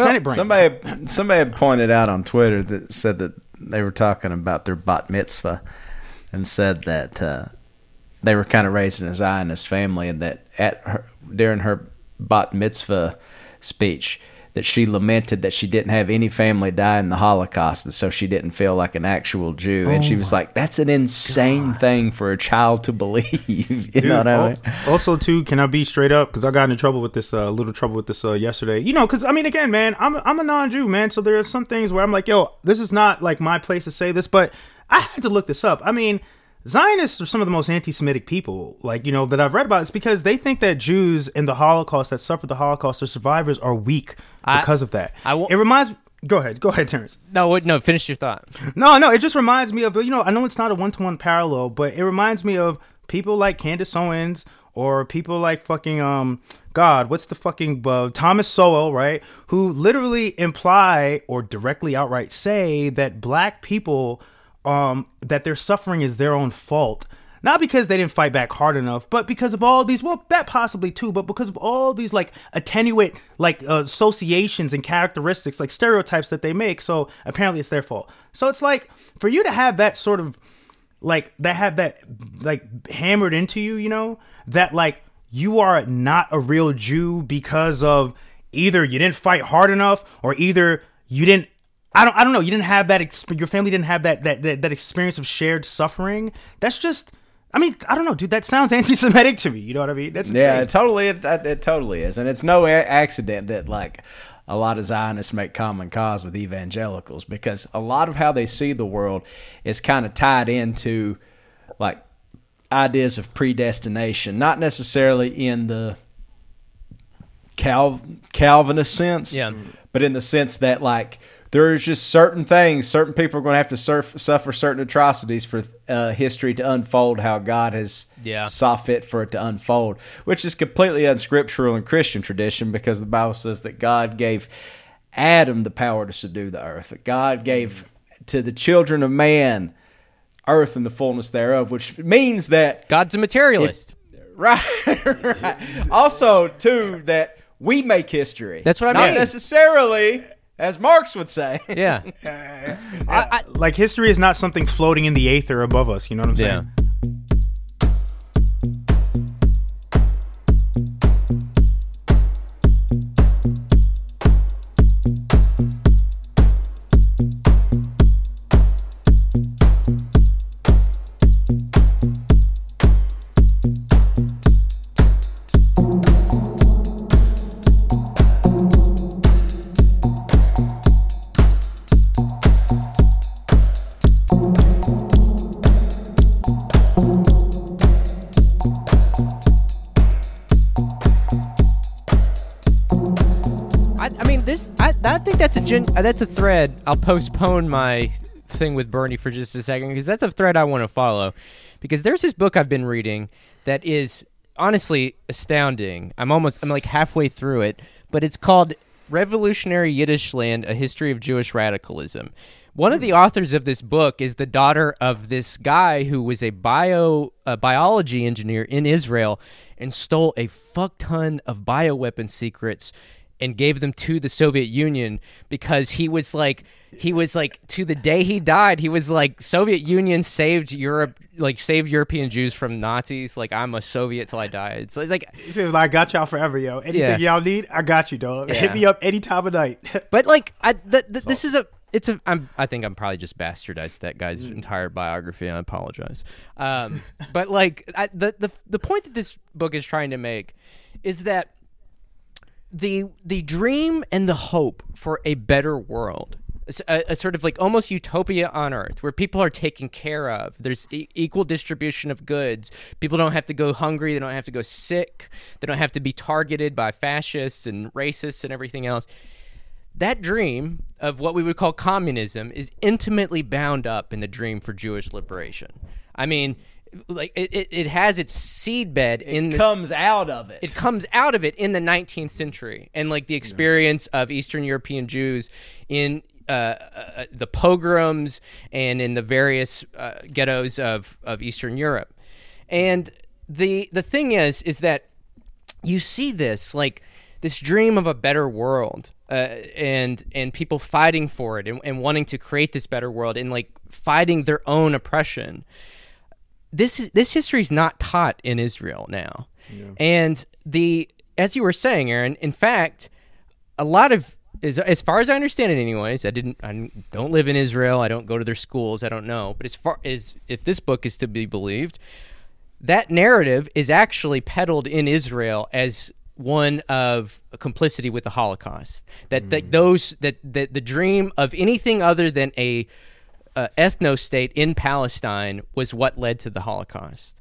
Senate brain. Somebody somebody had pointed out on Twitter that said that they were talking about their bat mitzvah and said that uh, they were kind of raising raised in a Zionist family and that at her, during her bat mitzvah speech that she lamented that she didn't have any family die in the Holocaust and so she didn't feel like an actual Jew and she was like that's an insane thing for a child to believe you know what I mean Also, too, can I be straight up? Because I got into trouble with this, a uh, little trouble with this uh, yesterday. You know, because I mean, again, man, I'm I'm a non-Jew, man. So there are some things where I'm like, yo, this is not like my place to say this, but I had to look this up. I mean. Zionists are some of the most anti-Semitic people, like you know, that I've read about. It's because they think that Jews in the Holocaust that suffered the Holocaust, their survivors, are weak I- because of that. I won't- it reminds. Go ahead, go ahead, Tarence. No, wait, no. Finish your thought. No, no, it just reminds me of you know I know it's not a one to one parallel, but it reminds me of people like Candace Owens or people like fucking um God, what's the fucking uh, Thomas Sowell, right? Who literally imply or directly outright say that black people um that their suffering is their own fault. Not because they didn't fight back hard enough, but because of all these, well, that possibly too, but because of all these like attenuate like uh, associations and characteristics, like stereotypes that they make. So apparently it's their fault. So it's like for you to have that sort of like that have that like hammered into you, you know, that like you are not a real Jew because of either you didn't fight hard enough or either you didn't I don't I don't know, you didn't have that exp- your family didn't have that that that, that experience of shared suffering. That's just I mean, I don't know, dude. That sounds anti-Semitic to me. You know what I mean? That's Yeah, it totally, it, it totally is, and it's no a- accident that like a lot of Zionists make common cause with evangelicals because a lot of how they see the world is kind of tied into like ideas of predestination, not necessarily in the Cal- Calvinist sense, Yeah. but in the sense that like there's just certain things, certain people are going to have to surf, suffer certain atrocities for uh, history to unfold how God has Yeah. saw fit for it to unfold, which is completely unscriptural in Christian tradition because the Bible says that God gave Adam the power to subdue the earth. That God gave to the children of man earth and the fullness thereof, which means that God's a materialist. right, right. Also, too, that we make history. That's what I Not mean. necessarily, as Marx would say. yeah. like history is not something floating in the aether above us. You know what I'm saying? Yeah. That's a gen, uh, that's a thread. I'll postpone my thing with Bernie for just a second because that's a thread I want to follow. Because there's this book I've been reading that is honestly astounding. I'm almost I'm like halfway through it, but it's called Revolutionary Yiddishland: A History of Jewish Radicalism. One of the authors of this book is the daughter of this guy who was a bio a biology engineer in Israel and stole a fuck ton of bioweapon secrets and gave them to the Soviet Union because he was like he was like to the day he died he was like Soviet Union saved Europe like saved European Jews from Nazis like I'm a Soviet till I die. So it's like He says, "I got y'all forever, yo. Anything Yeah. y'all need, I got you, dog. Yeah. Hit me up any time of night." But like, I th- th- this is a it's a I'm I think I'm probably just bastardized that guy's entire biography. I apologize. Um, but like, I, the the the point that this book is trying to make is that the the dream and the hope for a better world. a sort of like almost utopia on earth where people are taken care of. There's e- equal distribution of goods. People don't have to go hungry. They don't have to go sick. They don't have to be targeted by fascists and racists and everything else. That dream of what we would call communism is intimately bound up in the dream for Jewish liberation. I mean, like it, it, it has its seedbed in the Comes out of it. it comes out of it in the 19th century and like the experience of Eastern European Jews in uh, uh, the pogroms and in the various uh, ghettos of, of Eastern Europe. And the the thing is is that you see this like this dream of a better world uh, and and people fighting for it and, and wanting to create this better world and like fighting their own oppression this is this history is not taught in Israel now. And the as you were saying, Aaron, in fact, a lot of as, as far as I understand it anyways, I didn't I don't live in Israel, I don't go to their schools, I don't know. But as far as if this book is to be believed, that narrative is actually peddled in Israel as one of complicity with the Holocaust. That that mm. those that, that the dream of anything other than a uh, ethno state in Palestine was what led to the Holocaust.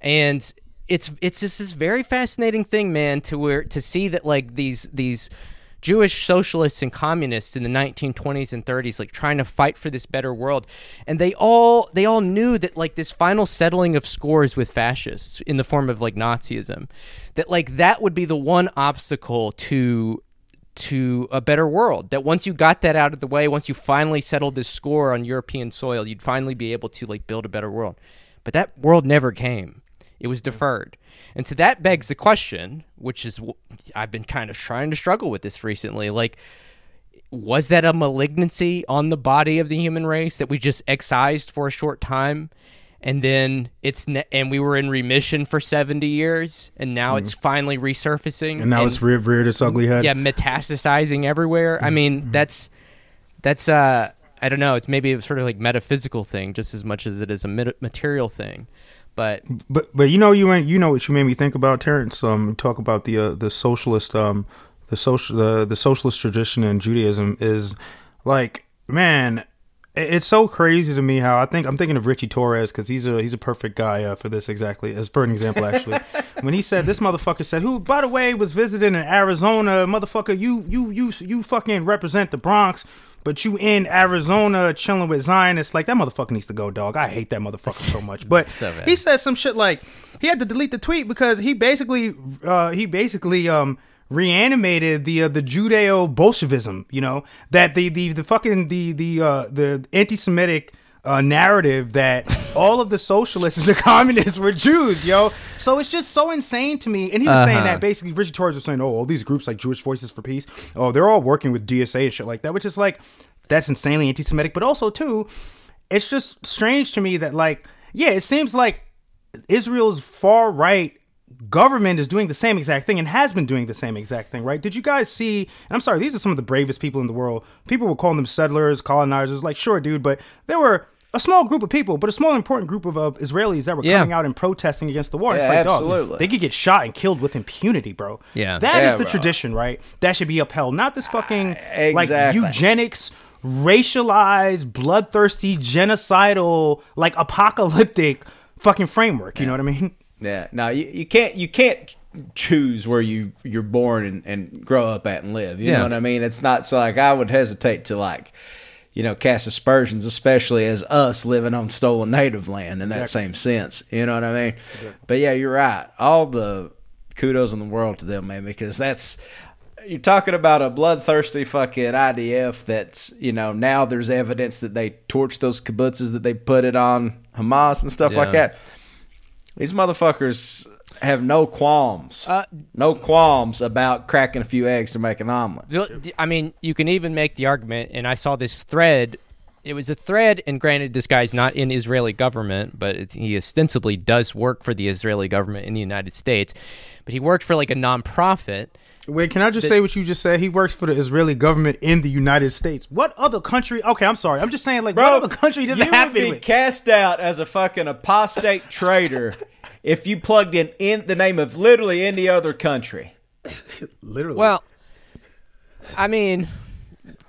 And it's it's just this very fascinating thing, man, to where to see that like these these Jewish socialists and communists in the 1920s and 30s like trying to fight for this better world and they all they all knew that like this final settling of scores with fascists in the form of like Nazism that like that would be the one obstacle to to a better world that once you got that out of the way once you finally settled this score on European soil you'd finally be able to like build a better world but that world never came it was mm. deferred and so that begs the question, which is I've been kind of trying to struggle with this recently. Like, was that a malignancy on the body of the human race that we just excised for a short time? And then it's ne- and we were in remission for seventy years, and now it's finally resurfacing. And now it's re- reared its ugly head. yeah, metastasizing everywhere. I mean, that's that's uh, I don't know. It's maybe a sort of like metaphysical thing, just as much as it is a mat- material thing. But But but you know you you know what you made me think about Tarence. Um, talk about the uh, the socialist um the social the the socialist tradition in Judaism is like man. It- It's so crazy to me how I think I'm thinking of Richie Torres because he's a he's a perfect guy uh, for this exactly as for an example actually. When he said this motherfucker said who by the way was visiting in Arizona motherfucker you you you you fucking represent the Bronx but you in Arizona chilling with Zionists. Like that motherfucker needs to go dog. I hate that motherfucker so much. But So he said some shit like he had to delete the tweet because he basically uh, he basically um reanimated the uh, the Judeo Bolshevism, you know, that the the the fucking the the uh, the anti-Semitic uh, narrative that all of the socialists and the communists were Jews, yo. So it's just so insane to me. And he was saying Uh-huh. that basically Richard Torres was saying, oh, all these groups like Jewish Voices for Peace, oh, they're all working with DSA and shit like that, which is like that's insanely anti-Semitic. But also too, it's just strange to me that like yeah, it seems like Israel's far right government is doing the same exact thing and has been doing the same exact thing, right? Did you guys see? And I'm sorry, these are some of the bravest people in the world. People were calling them settlers, colonizers. Like, sure, dude, but there were a small group of people, but a small important group of uh, Israelis that were Yeah. coming out and protesting against the war. it's Yeah, like, dog, absolutely. they could get shot and killed with impunity, bro. Yeah. that is Yeah, the bro. tradition, right? That should be upheld, not this fucking like exactly. eugenics racialized, bloodthirsty, genocidal, like apocalyptic fucking framework. You know what I mean? Yeah. No, you, you can't you can't choose where you you're born and, and grow up at and live. You Yeah. know what I mean? It's not so like I would hesitate to like you know cast aspersions, especially as us living on stolen native land in that same sense. You know what I mean? But yeah, you're right. All the kudos in the world to them, man, because that's you're talking about a bloodthirsty fucking IDF that's, you know, now there's evidence that they torched those kibbutzes that they put it on Hamas and stuff like that. These motherfuckers have no qualms. Uh, no qualms about cracking a few eggs to make an omelet. I mean, you can even make the argument, and I saw this thread. It was a thread, and granted, this guy's not in Israeli government, but it, he ostensibly does work for the Israeli government in the United States. But he worked for like a nonprofit. Wait, can I just say what you just said? He works for the Israeli government in the United States. What other country? Okay, I'm sorry. I'm just saying, like, what other country does you it have would be with? cast out as a fucking apostate traitor if you plugged in, in the name of literally any other country. Literally. Well, I mean,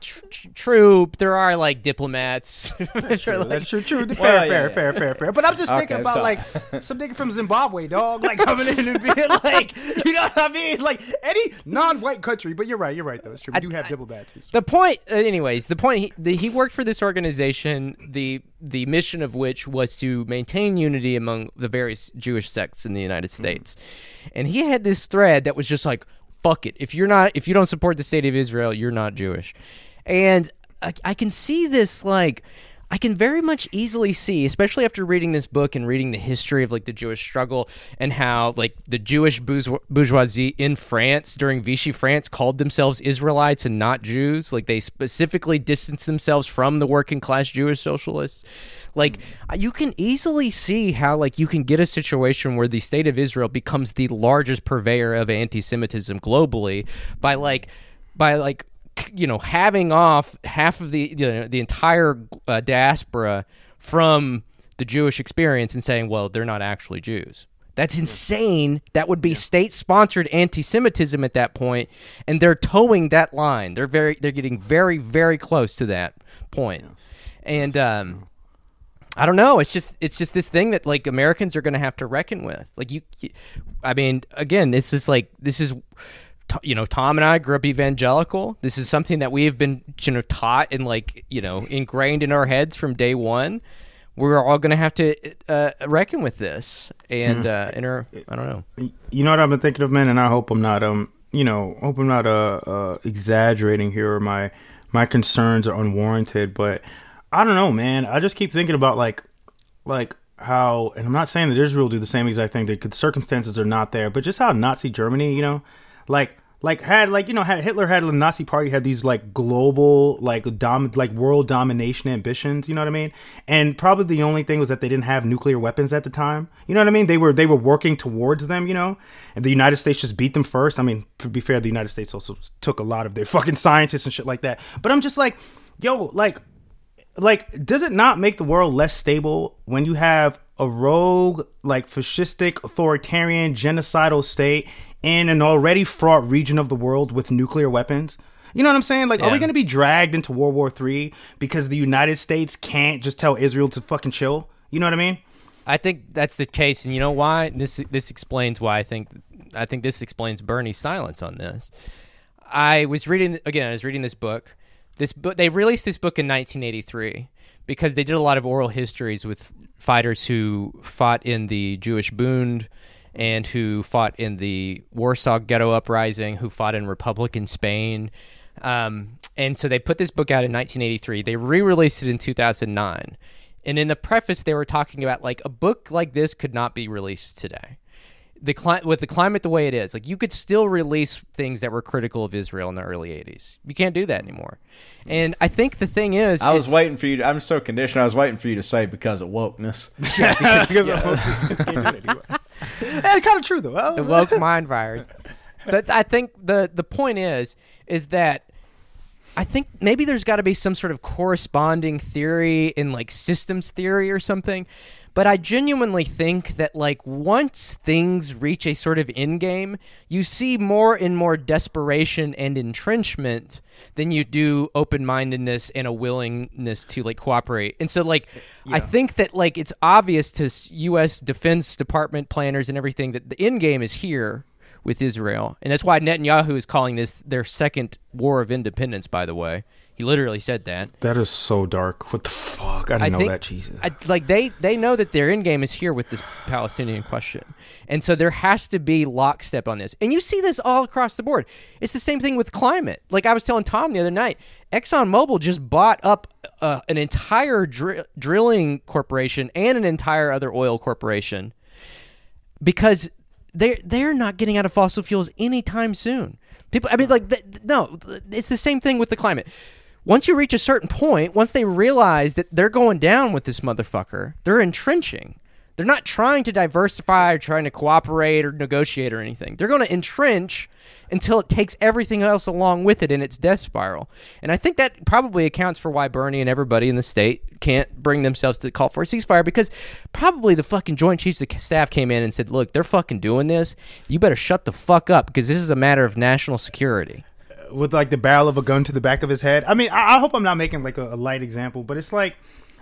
tr- tr- true. There are like diplomats. That's true. That's true, true. Fair, Well, yeah, fair, yeah. fair, fair, fair. But I'm just thinking about sorry. like some nigga from Zimbabwe, dog, like coming in and being like, you know what I mean? Like any non-white country. But you're right, you're right though. It's true. We do have diplomats. The point, uh, anyways, the point he, the, he worked for this organization, the the mission of which was to maintain unity among the various Jewish sects in the United States, and he had this thread that was just like, "Fuck it, if you're not, if you don't support the state of Israel, you're not Jewish," and I, I can see this like. I can very much easily see, especially after reading this book and reading the history of like the Jewish struggle and how like the Jewish bourgeoisie in France during Vichy France called themselves Israelites and not Jews. Like they specifically distanced themselves from the working class Jewish socialists. Like mm. you can easily see how like you can get a situation where the state of Israel becomes the largest purveyor of anti-Semitism globally by like by like you know having off half of the you know, the entire uh, diaspora from the Jewish experience and saying, well, they're not actually Jews. That's insane. That would be state-sponsored anti-Semitism at that point, and they're towing that line. They're very, they're getting very, very close to that point. And um, I don't know. It's just, it's just this thing that like Americans are going to have to reckon with. Like you, you, I mean, again, it's just like this is you know, Tom and I grew up evangelical. This is something that we have been, you know, taught and like, you know, ingrained in our heads from day one. We're all going to have to uh, reckon with this, and uh, and our, I don't know. You know what I've been thinking of, man, and I hope I'm not um you know hope I'm not uh, uh exaggerating here or my my concerns are unwarranted, but I don't know, man. I just keep thinking about like like how and I'm not saying that Israel do the same exact thing. The circumstances are not there, but just how Nazi Germany, you know, like like had like you know had Hitler had the Nazi party had these like global like dom like world domination ambitions you know what I mean? And probably the only thing was that they didn't have nuclear weapons at the time. You know what I mean? They were they were working towards them you know? And the United States just beat them first. I mean to be fair the United States also took a lot of their fucking scientists and shit like that. But I'm just like yo like like does it not make the world less stable when you have a rogue like fascistic authoritarian genocidal state in an already fraught region of the world with nuclear weapons you know what i'm saying like are we going to be dragged into world war three because the united states can't just tell israel to fucking chill you know what i mean I think that's the case, and you know why? This this explains why I think I think this explains Bernie's silence on this. I was reading again. I was reading this book. This book they released this book in 1983 because they did a lot of oral histories with fighters who fought in the Jewish Bund and who fought in the Warsaw Ghetto Uprising, who fought in Republican Spain. Um, and so they put this book out in 1983. They re-released it in 2009. And in the preface, they were talking about like a book like this could not be released today. The cli- with the climate the way it is, like you could still release things that were critical of Israel in the early 80s. You can't do that anymore. And I think the thing is, I was waiting for you. To, I'm so conditioned. I was waiting for you to say because of wokeness. because just can't do it anymore. Hey, it's kind of true though. The woke mind virus. But I think the the point is is that I think maybe there's got to be some sort of corresponding theory in like systems theory or something. But I genuinely think that like once things reach a sort of end game, you see more and more desperation and entrenchment than you do open-mindedness and a willingness to like cooperate. And so like I think that like it's obvious to US Defense Department planners and everything that the end game is here with Israel. And that's why Netanyahu is calling this their second war of independence by the way. He literally said that. that is so dark what the fuck i didn't I know think that jesus I, like they they know that their end game is here with this Palestinian question, and so there has to be lockstep on this. And you see this all across the board. It's the same thing with climate. Like I was telling Tom the other night, ExxonMobil just bought up uh, an entire dr- drilling corporation and an entire other oil corporation because they're they're not getting out of fossil fuels anytime soon. People, I mean, like, th- no, it's the same thing with the climate. Once you reach a certain point, once they realize that they're going down with this motherfucker, they're entrenching. They're not trying to diversify or trying to cooperate or negotiate or anything. They're going to entrench until it takes everything else along with it in its death spiral. And I think that probably accounts for why Bernie and everybody in the state can't bring themselves to call for a ceasefire because probably the fucking Joint Chiefs of Staff came in and said, "Look, they're fucking doing this. You better shut the fuck up because this is a matter of national security." With like the barrel of a gun to the back of his head. I mean, I, I hope I'm not making like a, a light example, but it's like,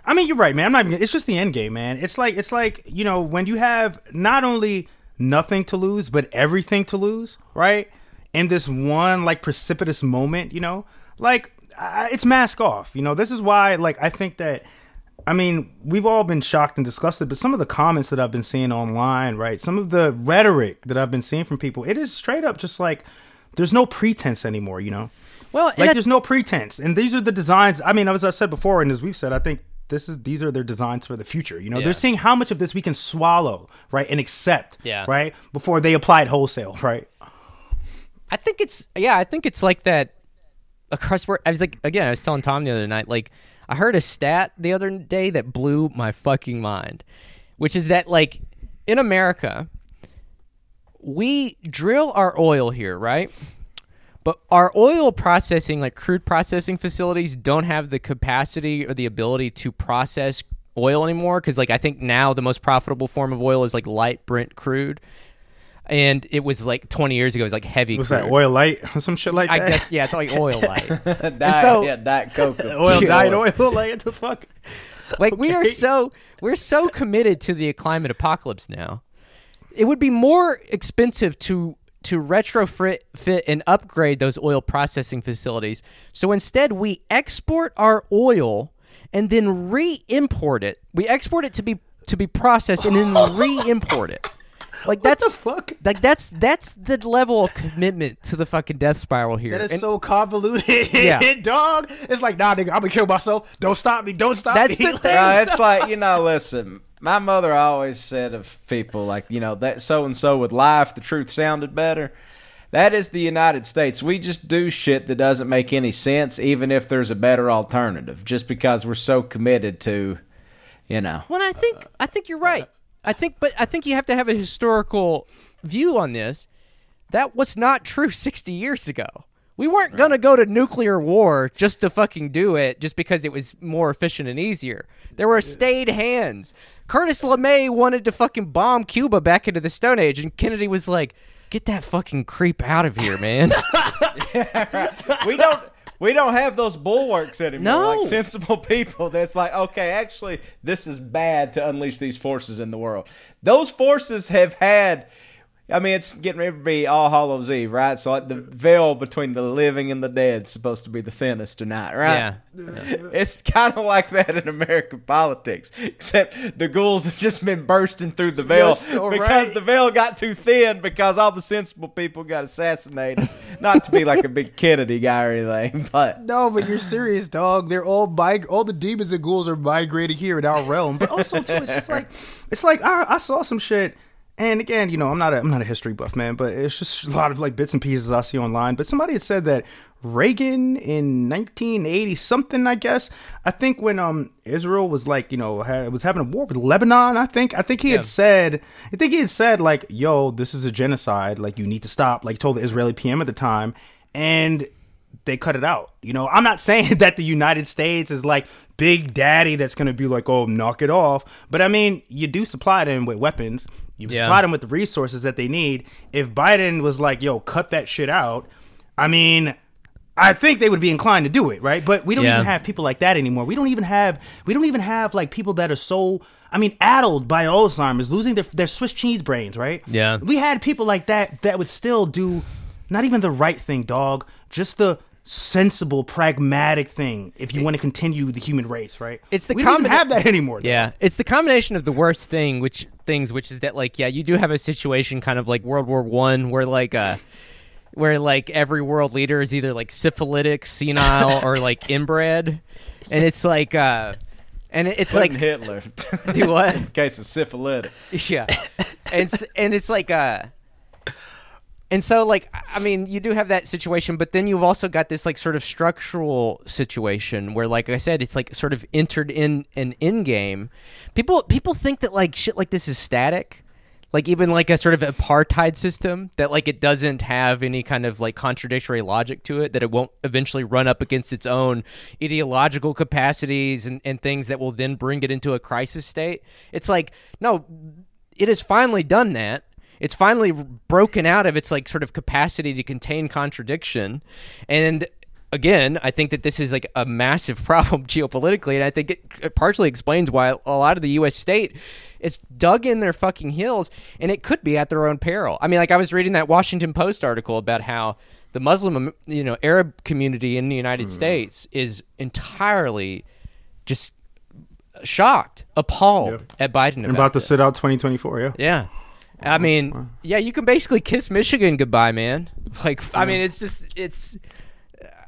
I mean, you're right, man. I'm not. Even, it's just the end game, man. It's like it's like you know when you have not only nothing to lose but everything to lose, right? In this one like precipitous moment, you know, like I, it's mask off. You know, this is why like I think that. I mean, we've all been shocked and disgusted, but some of the comments that I've been seeing online, right? Some of the rhetoric that I've been seeing from people, it is straight up just like there's no pretense anymore, you know? Well, like I- there's no pretense and these are the designs i mean as i said before and as we've said i think this is these are their designs for the future you know Yeah. they're seeing how much of this we can swallow right and accept Yeah. right before they apply it wholesale right I think it's yeah, I think it's like that across where I was like again, I was telling Tom the other night, like I heard a stat the other day that blew my fucking mind. Which is that like in America, we drill our oil here, right? But our oil processing, like crude processing facilities, don't have the capacity or the ability to process oil anymore. Because, like, I think now the most profitable form of oil is like light Brent crude, and it was like 20 years ago, it was like heavy was crude. that oil light or some shit like I that I guess yeah, it's like oil light. that, so- yeah, that Coca oil diet oil like what the fuck Like we are so we're so committed to the climate apocalypse now. It would be more expensive to to retrofit fit and upgrade those oil processing facilities. So instead, we export our oil and then re-import it. We export it to be to be processed and then re-import it. Like that's the fuck? like that's that's the level of commitment to the fucking death spiral here. That is And so convoluted, Yeah. dog. It's like, nah, nigga, I'm gonna kill myself. Don't stop me. Don't stop That's me. the thing. Uh, it's like you know, listen. My mother always said of people like you know that so and so with life, the truth sounded better. That is the United States. We just do shit that doesn't make any sense, even if there's a better alternative, just because we're so committed to, you know. Well, I think I think you're right. I think, but I think you have to have a historical view on this. That was not true 60 years ago. We weren't gonna go to nuclear war just to fucking do it, just because it was more efficient and easier. There were stayed hands. Curtis LeMay wanted to fucking bomb Cuba back into the Stone Age, and Kennedy was like, "Get that fucking creep out of here, man." we don't we don't have those bulwarks anymore. No. Like sensible people that's like, okay, actually this is bad to unleash these forces in the world. Those forces have had I mean, it's getting ready to be All Hallows Eve, right? So like the veil between the living and the dead is supposed to be the thinnest tonight, right? yeah. It's kind of like that in American politics, except the ghouls have just been bursting through the veil You're because right. the veil got too thin because all the sensible people got assassinated. Not to be like a big Kennedy guy or anything, but No, but you're serious, dog. They're all mig- all the demons and ghouls are migrating here in our realm. But also too, it's just like it's like I, I saw some shit. And again, you know, I'm not a I'm not a history buff, man, but it's just a lot of like bits and pieces I see online. But somebody had said that Reagan in 1980 something, I guess. I think when um Israel was like, you know, ha- was having a war with Lebanon, I think. I think he Yeah. had said, I think he had said like, "Yo, this is a genocide. Like, you need to stop." Like, told the Israeli PM at the time, and they cut it out. You know, I'm not saying that the United States is like Big Daddy that's going to be like, oh, knock it off. But I mean, you do supply them with weapons. You Yeah. supply them with the resources that they need. If Biden was like, yo, cut that shit out, I mean, I think they would be inclined to do it, right? But we don't Yeah. even have people like that anymore. We don't even have we don't even have like people that are so I mean, addled by Alzheimer's, losing their their Swiss cheese brains, right? Yeah. We had people like that that would still do not even the right thing, dog, just the sensible, pragmatic thing if you want to continue the human race, right? It's the we don't even have that anymore. dog. Yeah, it's the combination of the worst thing, which things, which is that like, yeah, you do have a situation kind of like World War One, where like, uh, where like every world leader is either like syphilitic, senile, or like inbred, and it's like, uh, and it's like like, Hitler. do what? in case of syphilitic. yeah, and it's, and it's like, uh, and so like, I mean, you do have that situation, but then you've also got this like sort of structural situation where, like I said, it's like sort of entered in an in game. People people think that like shit like this is static. Like even like a sort of apartheid system that like it doesn't have any kind of like contradictory logic to it that it won't eventually run up against its own ideological capacities and, and things that will then bring it into a crisis state. It's like no, it has finally done that. It's finally broken out of its like sort of capacity to contain contradiction, and again, I think that this is like a massive problem geopolitically, and I think it, partially explains why a lot of the U.S. state is dug in their fucking heels, and it could be at their own peril. I mean, like I was reading that Washington Post article about how the Muslim, um, you know, Arab community in the United hmm. States is entirely just shocked, appalled at Biden. About about to this. sit out 2024. Yeah. Yeah. I mean, yeah, you can basically kiss Michigan goodbye, man. Like, I mean, it's just, it's,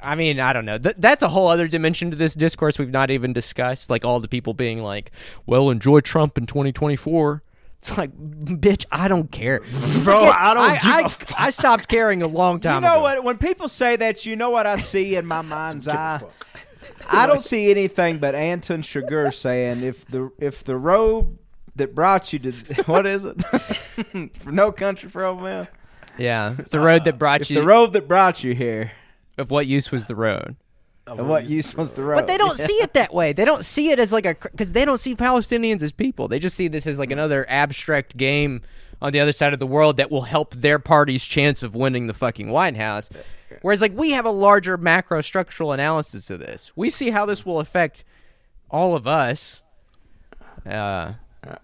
I mean, I don't know. Th- that's a whole other dimension to this discourse we've not even discussed. Like, all the people being like, well, enjoy Trump in 2024. It's like, bitch, I don't care. Bro, I don't I, give I, a fuck. I stopped caring a long time. Ago. You know ago. what? When people say that, you know what I see in my mind's eye. I don't see anything but Anton Chigurh saying, "If the if the road that brought you to what is it? for no country for old men. Yeah. If the road that brought If you, the road that brought you here, of what use was the road? and what use was the road? But they don't see it that way. They don't see it as like a because they don't see Palestinians as people. They just see this as like another abstract game on the other side of the world that will help their party's chance of winning the fucking White House. Whereas like we have a larger macro structural analysis of this. We see how this will affect all of us. Uh,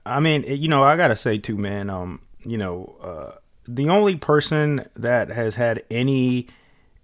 I mean, you know, I gotta say too, man. Um, you know, uh, the only person that has had any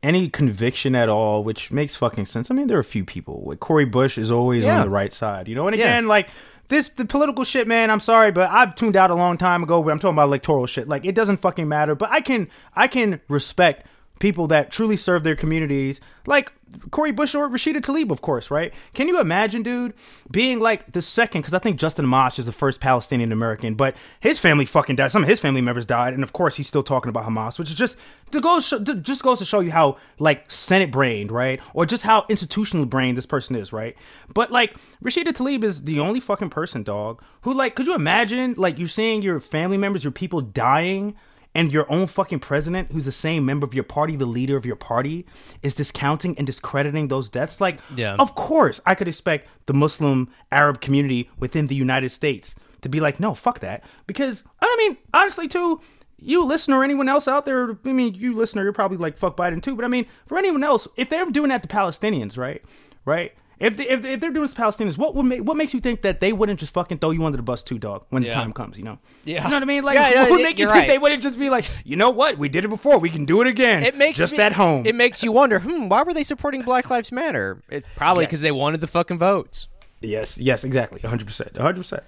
any conviction at all, which makes fucking sense. I mean, there are a few people. Like Cori Bush is always Yeah. on the right side, you know. And Yeah. again, like this, the political shit, man. I'm sorry, but I've tuned out a long time ago. But I'm talking about electoral shit. Like it doesn't fucking matter. But I can, I can respect people that truly serve their communities, like Cori Bush or Rashida Tlaib, of course, right? Can you imagine, dude, being like the second? Because I think Justin Amash is the first Palestinian American, but his family fucking died. Some of his family members died, and of course, he's still talking about Hamas, which is just to go sh- to- just goes to show you how like Senate brained, right, or just how institutionally brained this person is, right? But like Rashida Tlaib is the only fucking person, dog, who like, could you imagine like you seeing your family members, your people dying? And your own fucking president, who's the same member of your party, the leader of your party, is discounting and discrediting those deaths. Like, Yeah. of course, I could expect the Muslim Arab community within the United States to be like, no, fuck that. Because, I mean, honestly, too, you listener, anyone else out there, I mean, you listener, you're probably like, fuck Biden too. But I mean, for anyone else, if they're doing that to Palestinians, right? Right? If, they, if, if they're doing this to Palestinians, what would make, what makes you think that they wouldn't just fucking throw you under the bus too, dog, when the time comes, you know? Yeah. You know what I mean? Like, Yeah, yeah, what would make you you're think right. they wouldn't just be like, you know what? We did it before. We can do it again. It makes just me- at home. It makes you wonder, hmm, why were they supporting Black Lives Matter? It, probably Yes. because they wanted the fucking votes. yes, yes, exactly. 100%. 100%.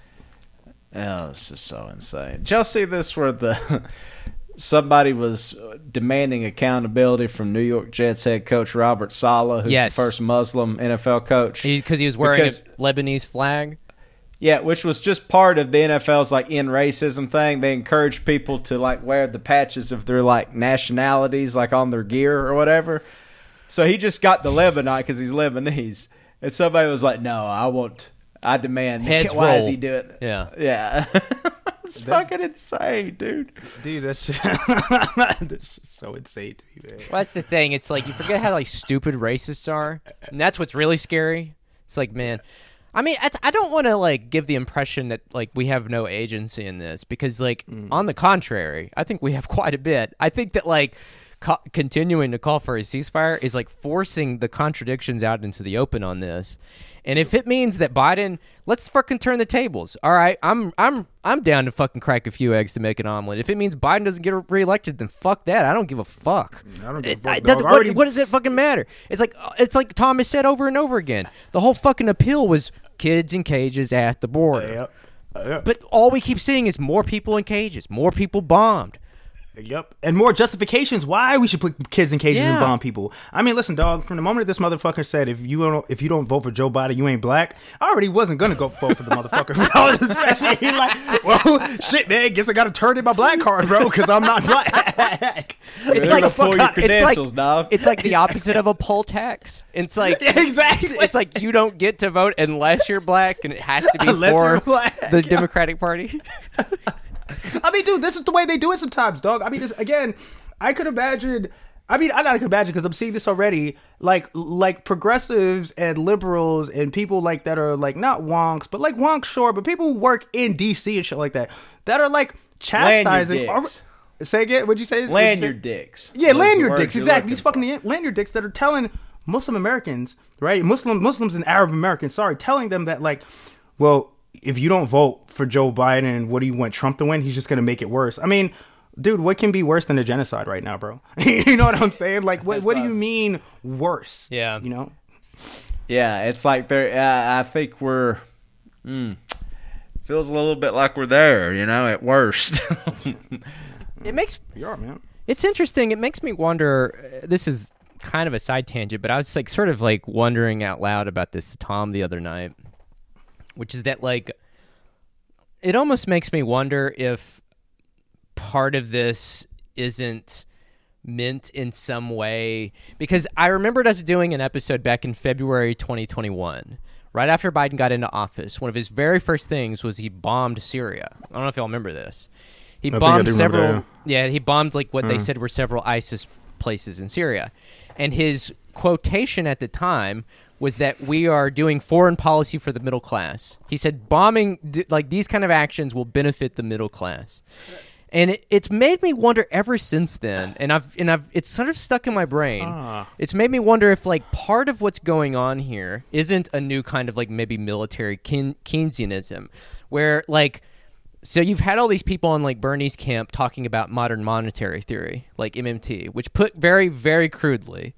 Oh, this is so insane. Did y'all see this where the somebody was demanding accountability from New York Jets head coach Robert Saleh, who's Yes. the first Muslim NFL coach? Because he, was wearing Because- a Lebanese flag. Yeah, which was just part of the NFL's like in racism thing. They encourage people to like wear the patches of their like nationalities like on their gear or whatever. So he just got the Lebanon because he's Lebanese, and somebody was like, "No, I want, I demand." Heads Why is roll. he doing? it?" Yeah. yeah. it's fucking insane, dude. Dude, that's just, that's just so insane to me, man. Well, that's the thing. It's like you forget how like stupid racists are, and that's what's really scary. It's like, man, I mean, I, I don't want to like give the impression that like we have no agency in this because, like, mm. on the contrary, I think we have quite a bit. I think that like co- continuing to call for a ceasefire is like forcing the contradictions out into the open on this. And if it means that Biden, let's fucking turn the tables. All right, I'm I'm I'm down to fucking crack a few eggs to make an omelet. If it means Biden doesn't get reelected, then fuck that. I don't give a fuck. I don't give a fuck, it doesn't. What, Already- what does it fucking matter? It's like uh, it's like Thomas said over and over again. The whole fucking appeal was kids in cages at the border. Yep. Yep. But all we keep seeing is more people in cages, more people bombed. Yep. And more justifications why we should put kids in cages Yeah. and bomb people. I mean, listen, dog, from the moment that this motherfucker said if you don't if you don't vote for Joe Biden, you ain't black, I already wasn't gonna go vote for the motherfucker. I was especially like, well, shit, man, guess I gotta turn in my black card, bro, because I'm not black. It's like gonna pull it's like dog. it's like the opposite of a poll tax. It's like exactly. It's, it's like you don't get to vote unless you're black, and it has to be Unless for the Democratic Party. I mean, dude, this is the way they do it sometimes, dog. I mean, this, again, I could imagine. I mean, I not imagine because I'm seeing this already. Like, like progressives and liberals and people like that are like not wonks, but like wonks, sure, but people who work in DC and shit like that that are like chastising. Are- say again. What'd you say? What'd you say? Lanyard dicks. Yeah, lanyard words dicks. Exactly. These fucking lanyard dicks that are telling Muslim Americans, right? Muslim Muslims and Arab Americans, sorry, telling them that like, well, if you don't vote for Joe Biden, what do you want Trump to win? He's just gonna make it worse. I mean, dude, what can be worse than a genocide right now, bro? you know what I'm saying? Like, what what do you mean worse? Yeah. You know? Yeah, it's like they're. Uh, I think we're. Mm, feels a little bit like we're there, you know, at worst. It makes You are, man. It's interesting. It makes me wonder. uh, This is kind of a side tangent, but I was like sort of like wondering out loud about this to Tom the other night, which is that like it almost makes me wonder if part of this isn't meant in some way because I remembered us doing an episode back in February 2021. Right after Biden got into office, one of his very first things was he bombed Syria. I don't know if y'all remember this. He I bombed remember several that, yeah, he bombed like what they mm. said were several ISIS places in Syria. And his quotation at the time was that we are doing foreign policy for the middle class. He said bombing d- like these kind of actions will benefit the middle class. And it, it's made me wonder ever since then, and I've and I've it's sort of stuck in my brain. Ah. It's made me wonder if like part of what's going on here isn't a new kind of like maybe military Keyn- Keynesianism, where like So you've had all these people on like Bernie's camp talking about modern monetary theory, like MMT, which put very, very crudely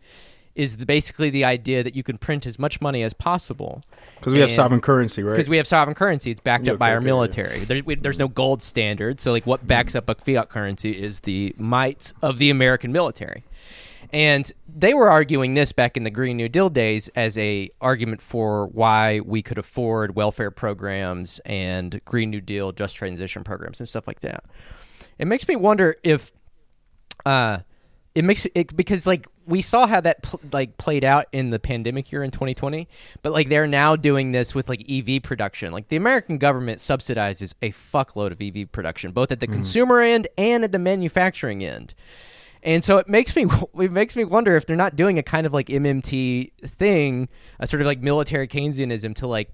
is the, basically the idea that you can print as much money as possible Because we have sovereign currency, right? because we have sovereign currency. It's backed Yeah, up by okay, our military. There, we, there's no gold standard. So, like, what backs up a fiat currency is the might of the American military. And they were arguing this back in the Green New Deal days as a argument for why we could afford welfare programs and Green New Deal just transition programs and stuff like that. It makes me wonder if uh it makes it because like we saw how that pl- like played out in the pandemic year in 2020 but like they're now doing this with like ev production. Like the american government subsidizes a fuckload of ev production both at the mm-hmm. consumer end and at the manufacturing end. And so it makes me it makes me wonder if they're not doing a kind of like mmt thing a sort of like military keynesianism to like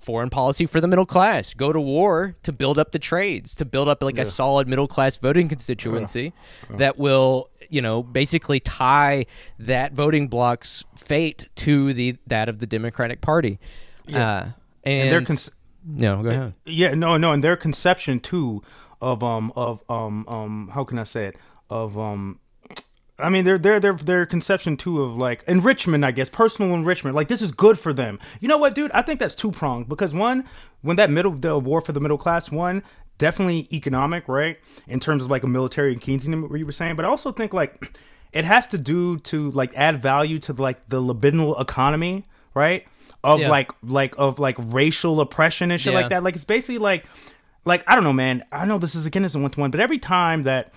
foreign policy for the middle class. Go to war to build up the trades, to build up like a solid middle class voting constituency that will, you know, basically tie that voting bloc's fate to the that of the Democratic Party. Uh, and, and their cons- no, go ahead. yeah, no, no, and their conception too of um of um um how can I say it of um. I mean, their their their their conception too of like enrichment, I guess, personal enrichment. Like this is good for them. You know what, dude? I think that's two pronged because one, when that middle the war for the middle class, one definitely economic, right? In terms of like a military and Keynesian, what you were saying, but I also think like it has to do to like add value to like the libidinal economy, right? Of Yeah. like like of like racial oppression and shit Yeah. like that. Like it's basically like like I don't know, man. I know this is again is a one to one, but every time that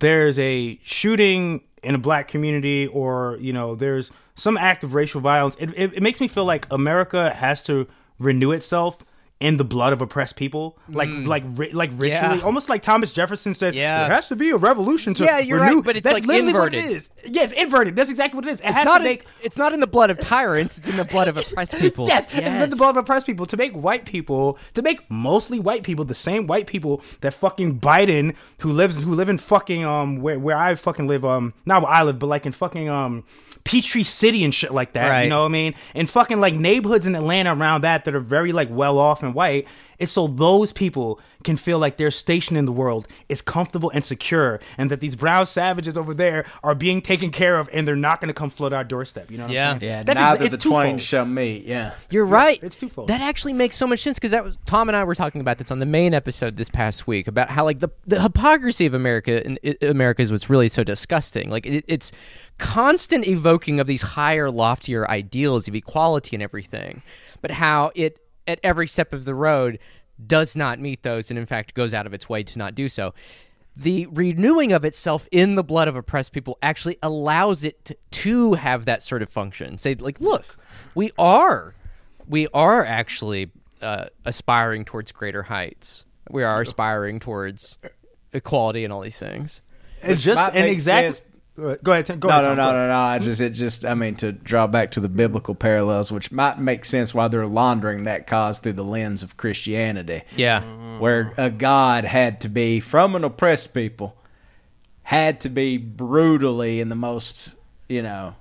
there's a shooting in a black community or you know there's some act of racial violence it, it, it makes me feel like america has to renew itself in the blood of oppressed people like like ri- like ritually Yeah. almost like thomas jefferson said Yeah. there has to be a revolution to Yeah, you're renew right, but it's, that's like, literally what it inverted. is yes inverted that's exactly what it is it It's has not to in, make it's not in the blood of tyrants, it's in the blood of oppressed people. Yes, it's been the blood of oppressed people to make white people, to make mostly white people, the same white people that fucking Biden, who lives, who live in fucking um where where I fucking live, um not where I live, but like in fucking um Peachtree City and shit like that. Right. You know what I mean? And fucking like neighborhoods in Atlanta around that that are very like well off and white. It's so those people can feel like their station in the world is comfortable and secure, and that these brown savages over there are being taken care of, and they're not going to come flood our doorstep. You know what Yeah. I'm saying? Yeah, That's exa- neither it's the twain twofold. shall meet. Yeah. You're right. it's twofold. That actually makes so much sense because that was Tom and I were talking about this on the main episode this past week about how like the the hypocrisy of America and i- America is what's really so disgusting. Like it, it's constant evoking of these higher, loftier ideals of equality and everything, but how it at every step of the road does not meet those and in fact goes out of its way to not do so. The renewing of itself in the blood of oppressed people actually allows it to, to have that sort of function. Say, like, look, we are we are actually uh, aspiring towards greater heights. We are aspiring towards equality and all these things. It's just might an make exact. sense. Go ahead. Go No, ahead. no, Tom, no, go no, no. I just, it just, I mean, to draw back to the biblical parallels, which might make sense why they're laundering that cause through the lens of Christianity, Yeah, where a God had to be from an oppressed people, had to be brutally in the most, you know,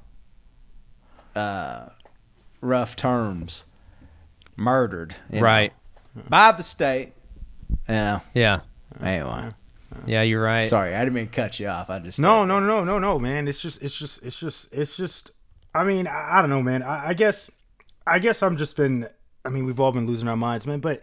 uh, rough terms, murdered, you know, right. by the state. Yeah. Yeah, Anyway, yeah, you're right. sorry, I didn't mean to cut you off. I just No, no, no, no, no, man. It's just, it's just, it's just, it's just. I mean, I, I don't know, man. I, I guess, I guess I'm just been. I mean, we've all been losing our minds, man. But,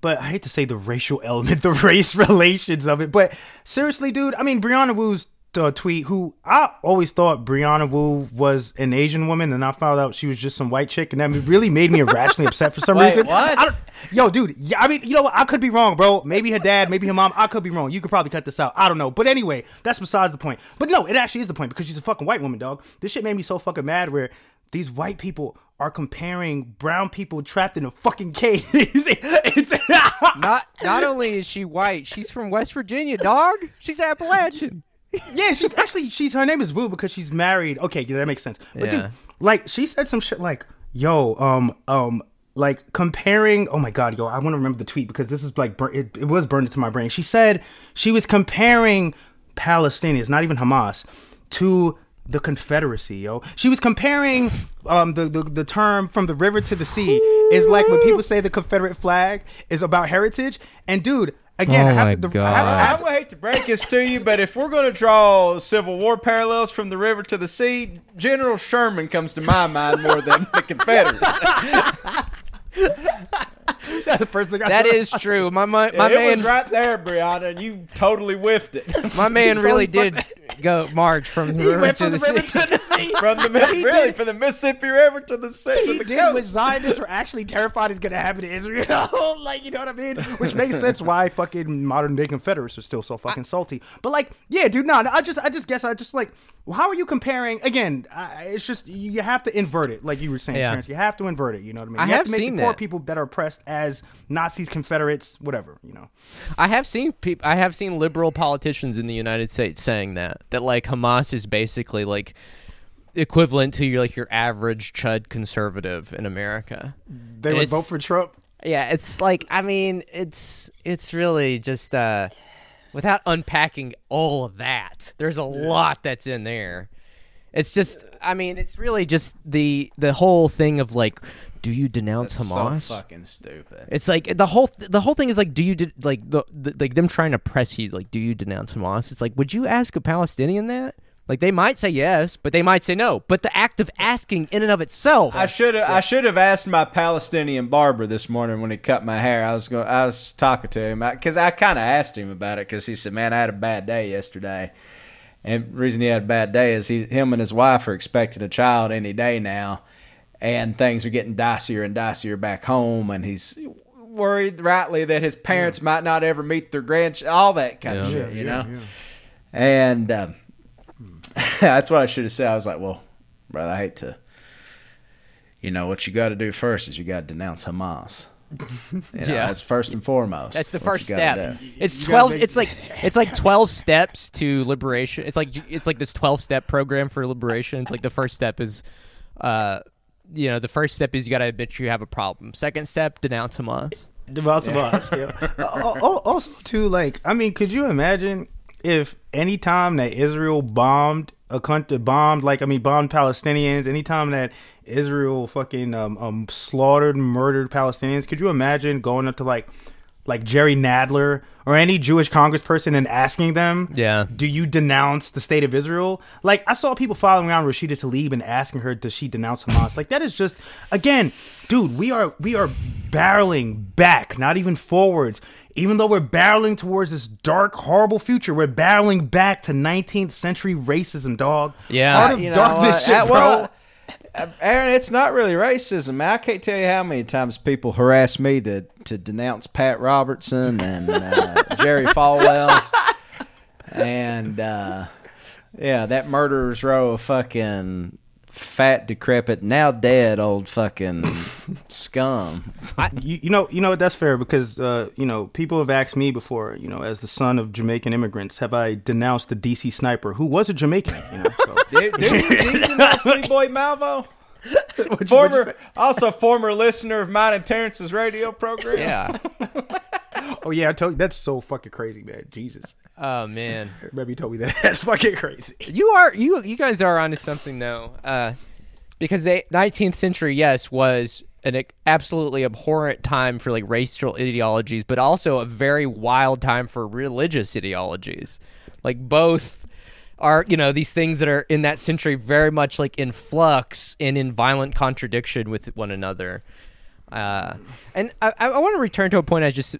but I hate to say the racial element, the race relations of it. But seriously, dude. I mean, Brianna Wu's uh, tweet. Who I always thought Brianna Wu was an Asian woman, and I found out she was just some white chick, and that really made me irrationally upset for some Wait, reason. what? I don't, yo, dude. Yeah, I mean, you know what? I could be wrong, bro. Maybe her dad, maybe her mom. I could be wrong. You could probably cut this out. I don't know. But anyway, that's besides the point. But no, it actually is the point because she's a fucking white woman, dog. This shit made me so fucking mad. Where these white people are comparing brown people trapped in a fucking cage. It's- Not not only is she white, she's from West Virginia, dog. She's Appalachian. Yeah, she actually she's her name is Wu because she's married. Okay, yeah, that makes sense. But Yeah. dude, like she said some shit like, "Yo, um, um." Like comparing, oh my god, yo, I want to remember the tweet because this is like bur- it, it was burned into my brain. She said she was comparing Palestinians, not even Hamas, to the Confederacy, yo. She was comparing um, the, the the term from the river to the sea is like when people say the Confederate flag is about heritage. And dude, again, Oh I have to, the, I have I have hate to break this to you, but if we're going to draw Civil War parallels from the river to the sea, General Sherman comes to my mind more than the Confederates. that's the first thing I That thought. is true. My my, my it man was right there, Brianna, and you totally whiffed it. my man really Probably did go march from the He river went to from the, the river sea. to the sea. From the He really did- from the Mississippi River to the sea he to the did what coast. Zionists were actually terrified is going to happen to Israel. like, you know what I mean? Which makes sense why fucking modern day Confederates are still so fucking salty. But like, yeah, dude, no, no, I just, I just guess I just like, how are you comparing? Again, I, it's just you have to invert it, like you were saying, Yeah. Tarence. You have to invert it. You know what I mean? I you have to make seen the poor that. people better are oppressed as Nazis, Confederates, whatever. You know? I have seen people I have seen liberal politicians in the United States saying that that like Hamas is basically like equivalent to your like your average chud conservative in America. They And would vote for Trump. Yeah, it's like I mean, it's it's really just uh without unpacking all of that. There's a lot that's in there. It's just I mean, it's really just the the whole thing of like do you denounce So Hamas? fucking stupid. It's like the whole the whole thing is like, do you de- like the, the like them trying to press you like, do you denounce Hamas? It's like, would you ask a Palestinian that? Like they might say yes, but they might say no. But the act of asking in and of itself, I should have I should have asked my Palestinian barber this morning when he cut my hair. I was going I was talking to him because I kind of asked him about it because he said, "Man, I had a bad day yesterday." And the reason he had a bad day is he him and his wife are expecting a child any day now, and things are getting dicier and dicier back home, and he's worried rightly that his parents might not ever meet their grandchild, all that kind of shit, you know. And um, that's what I should have said. I was like, well, brother, I hate to. You know, what you got to do first is you got to denounce Hamas. You know, Yeah. That's first and foremost. that's the first step. It's You twelve. make- It's like it's like twelve steps to liberation. It's like it's like this twelve step program for liberation. It's like the first step is, uh, you know, the first step is you got to admit you have a problem. Second step, denounce Hamas. Devout Savage. Yeah. Al- al- also, too, like, I mean, could you imagine if any time that Israel bombed a country, bombed, like, I mean, bombed Palestinians, anytime that Israel fucking um, um slaughtered, murdered Palestinians, could you imagine going up to like, like Jerry Nadler or any Jewish congressperson and asking them, Yeah. do you denounce the state of Israel? Like I saw people following around Rashida Tlaib and asking her, does she denounce Hamas? Like that is just again, dude, we are we are barreling back, not even forwards. Even though we're barreling towards this dark, horrible future, we're barreling back to 19th century racism, dog. Yeah. Heart of You know darkness what? shit, Uh, bro. well, uh, Aaron, it's not really racism. I can't tell you how many times people harass me to, to denounce Pat Robertson and uh, Jerry Falwell. And, uh, yeah, that murderer's row of fucking fat, decrepit, now dead old fucking scum. you, you know, you know that's fair because uh, you know people have asked me before. You know, as the son of Jamaican immigrants, have I denounced the DC sniper who was a Jamaican? You know, so. Did, did, did you denounce Boyd Malvo? What'd you- what'd you Former, also former listener of mine and Tarence's radio program. Yeah. Oh yeah, I told you that's so fucking crazy, man. Jesus, oh man. maybe you told me that. That's fucking crazy. You are you you guys are onto something though, uh, because the 19th century, yes, was an absolutely abhorrent time for like racial ideologies, but also a very wild time for religious ideologies. Like both are you know these things that are in that century very much like in flux and in violent contradiction with one another. Uh, and I, I want to return to a point I just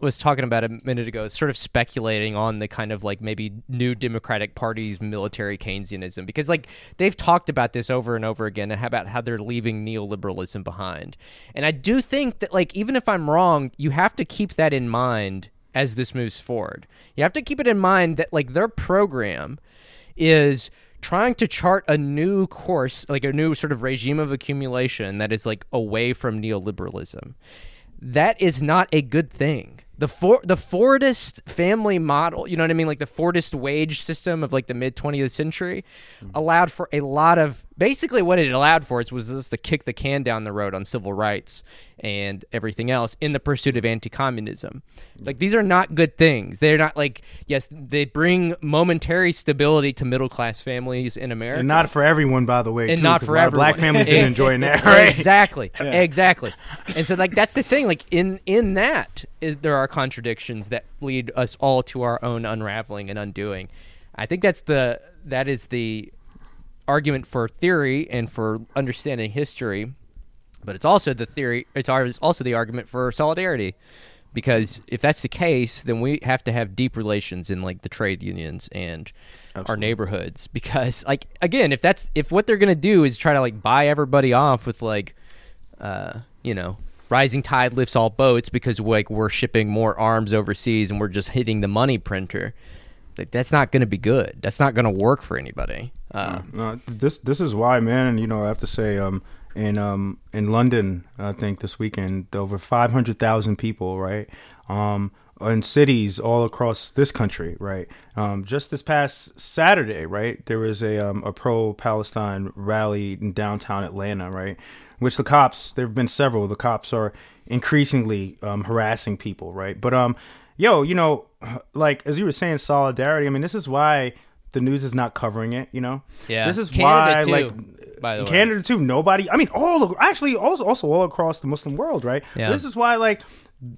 was talking about a minute ago, sort of speculating on the kind of like maybe new Democratic Party's military Keynesianism, because like they've talked about this over and over again about how they're leaving neoliberalism behind. And I do think that like even if I'm wrong, you have to keep that in mind as this moves forward. You have to keep it in mind that like their program is trying to chart a new course, like a new sort of regime of accumulation that is like away from neoliberalism. That is not a good thing. The for the Fordist family model, you know what I mean, like the Fordist wage system of like the mid 20th century, mm-hmm. allowed for a lot of basically what it allowed for us was just to kick the can down the road on civil rights and everything else in the pursuit of anti-communism like these are not good things they're not like yes they bring momentary stability to middle class families in america And not for everyone, by the way. and too, not for a lot of everyone. Black families didn't enjoy that, right? Exactly, exactly. And so, like, that's the thing. Like, in in that, is, there are contradictions that lead us all to our own unraveling and undoing. I think that's the that is the argument for theory and for understanding history, but it's also the theory. It's al- it's also the argument for solidarity. Because if that's the case, then we have to have deep relations in like the trade unions and our neighborhoods. Because like again, if that's if what they're gonna do is try to like buy everybody off with like, uh, you know, rising tide lifts all boats because like we're shipping more arms overseas and we're just hitting the money printer. Like that's not gonna be good. That's not gonna work for anybody. Uh, No, this this is why, man. And you know, I have to say, um, in um in London, I think this weekend over five hundred thousand people, right? Um, in cities all across this country, right? Um, just this past Saturday, right, there was a um, a pro Palestine rally in downtown Atlanta, right? Which the cops, there have been several. The cops are increasingly um, harassing people, right? But um, yo, you know, like as you were saying, solidarity. I mean, this is why the news is not covering it. You know, Yeah. this is Canada, why, too, like, by the way. Canada too. Nobody. I mean, all actually, also also all across the Muslim world, right? Yeah. This is why, like,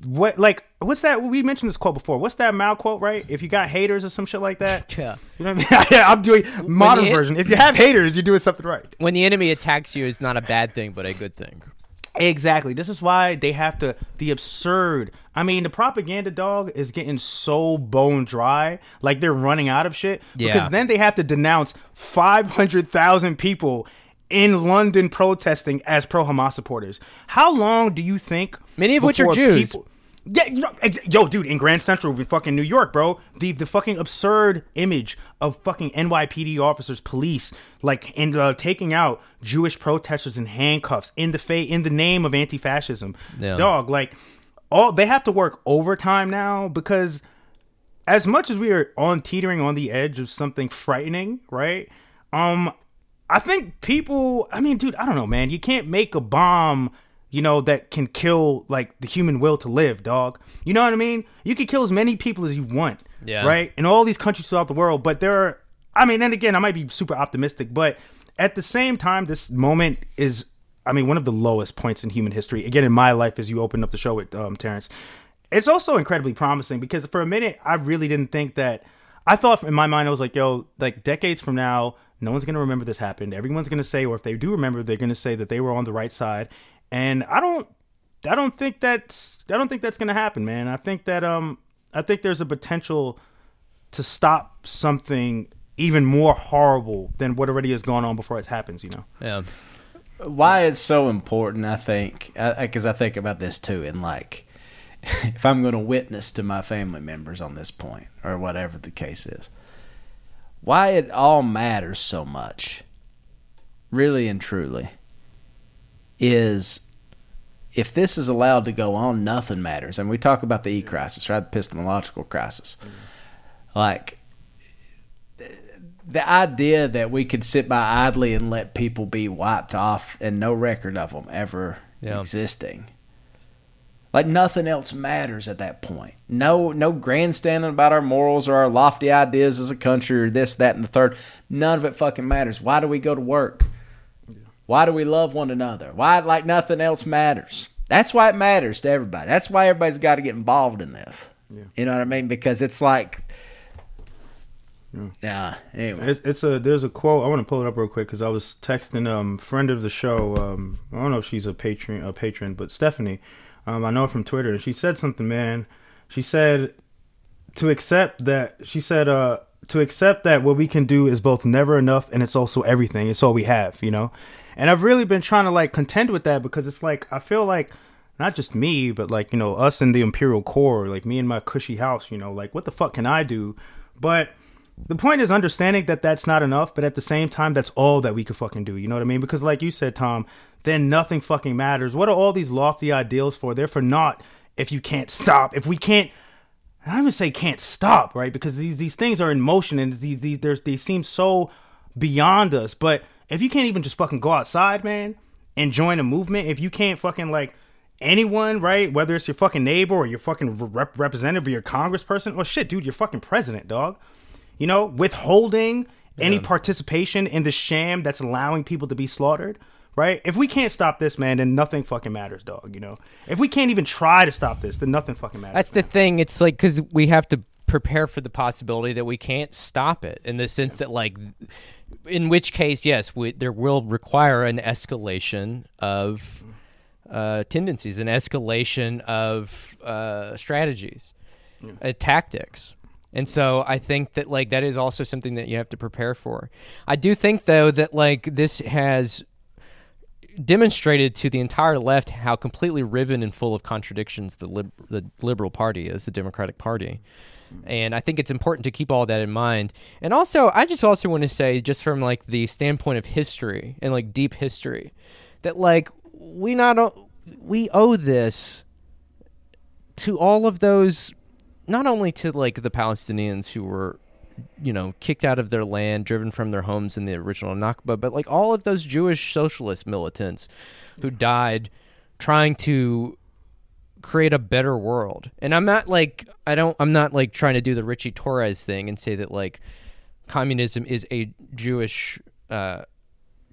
what, like, what's that? We mentioned this quote before. What's that Mal quote, right? If you got haters or some shit like that. yeah. You know what I mean? yeah, I'm doing modern version. If you have haters, you're doing something right. When the enemy attacks you, it's not a bad thing, but a good thing. Exactly. This is why they have to the absurd. I mean, the propaganda dog is getting so bone dry, like they're running out of shit. Yeah. Because then they have to denounce five hundred thousand people in London protesting as pro Hamas supporters. How long do you think? Many of which are Jews. Yeah, yo, dude, in Grand Central, in fucking New York, bro, the the fucking absurd image of fucking NYPD officers, police, like, and uh, taking out Jewish protesters in handcuffs in the fa- in the name of anti-fascism, Yeah. dog, like, all they have to work overtime now because as much as we are on teetering on the edge of something frightening, right? Um, I think people. I mean, dude, I don't know, man. You can't make a bomb, you know, that can kill like the human will to live, dog. You know what I mean? You can kill as many people as you want, Yeah. right? In all these countries throughout the world, but there are. I mean, and again, I might be super optimistic, but at the same time, this moment is. I mean, one of the lowest points in human history. Again, in my life, as you opened up the show with um, Tarence, it's also incredibly promising because for a minute I really didn't think that. I thought in my mind I was like, yo, like decades from now, no one's gonna remember this happened. Everyone's gonna say, or if they do remember, they're gonna say that they were on the right side. And I don't, I don't think that's, I don't think that's gonna happen, man. I think that, um, I think there's a potential to stop something even more horrible than what already has gone on before it happens. You know? Yeah. why it's so important, I think, because I, think about this too, and like, if I'm going to witness to my family members on this point, or whatever the case is, why it all matters so much, really and truly, is if this is allowed to go on, nothing matters. And we talk about the e crisis, right? The epistemological crisis. Like, the idea that we could sit by idly and let people be wiped off and no record of them ever Yeah. existing. Like nothing else matters at that point. No, no grandstanding about our morals or our lofty ideas as a country or this, that, and the third. None of it fucking matters. Why do we go to work? Why do we love one another? Why, like nothing else matters? That's why it matters to everybody. That's why everybody's got to get involved in this. You know what I mean? Because it's like, yeah. Anyway, It's, it's a there's a quote I want to pull it up real quick because I was texting um friend of the show um I don't know if she's a patron a patron but Stephanie um I know her from Twitter and she said something man she said to accept that she said uh to accept that what we can do is both never enough and it's also everything it's all we have you know and I've really been trying to like contend with that because it's like I feel like not just me but like you know us in the imperial core like me in my cushy house you know like what the fuck can I do but the point is understanding that that's not enough, but at the same time, that's all that we could fucking do. You know what I mean? Because, like you said, Tom, then nothing fucking matters. What are all these lofty ideals for? They're for naught if you can't stop. If we can't, I would say can't stop, right? Because these these things are in motion and these these there's they seem so beyond us. But if you can't even just fucking go outside, man, and join a movement, if you can't fucking like anyone, right? Whether it's your fucking neighbor or your fucking rep- representative or your congressperson, well, shit, dude, you're fucking president, dog. You know, withholding any participation in the sham that's allowing people to be slaughtered, right? If we can't stop this, man, then nothing fucking matters, dog. You know, if we can't even try to stop this, then nothing fucking matters. That's the thing. It's like because we have to prepare for the possibility that we can't stop it in the sense that, like, in which case, yes, we, there will require an escalation of uh, tendencies, an escalation of uh, strategies, uh, tactics. And so I think that like that is also something that you have to prepare for. I do think though that like this has demonstrated to the entire left how completely riven and full of contradictions the lib- the liberal party is, the Democratic Party. And I think it's important to keep all that in mind. And also, I just also want to say, just from like the standpoint of history and like deep history, that like we not we owe this to all of those, not only to like the Palestinians who were you know, kicked out of their land, driven from their homes in the original Nakba, but like all of those Jewish socialist militants who died trying to create a better world. And I'm not like I don't I'm not like trying to do the Richie Torres thing and say that like communism is a Jewish uh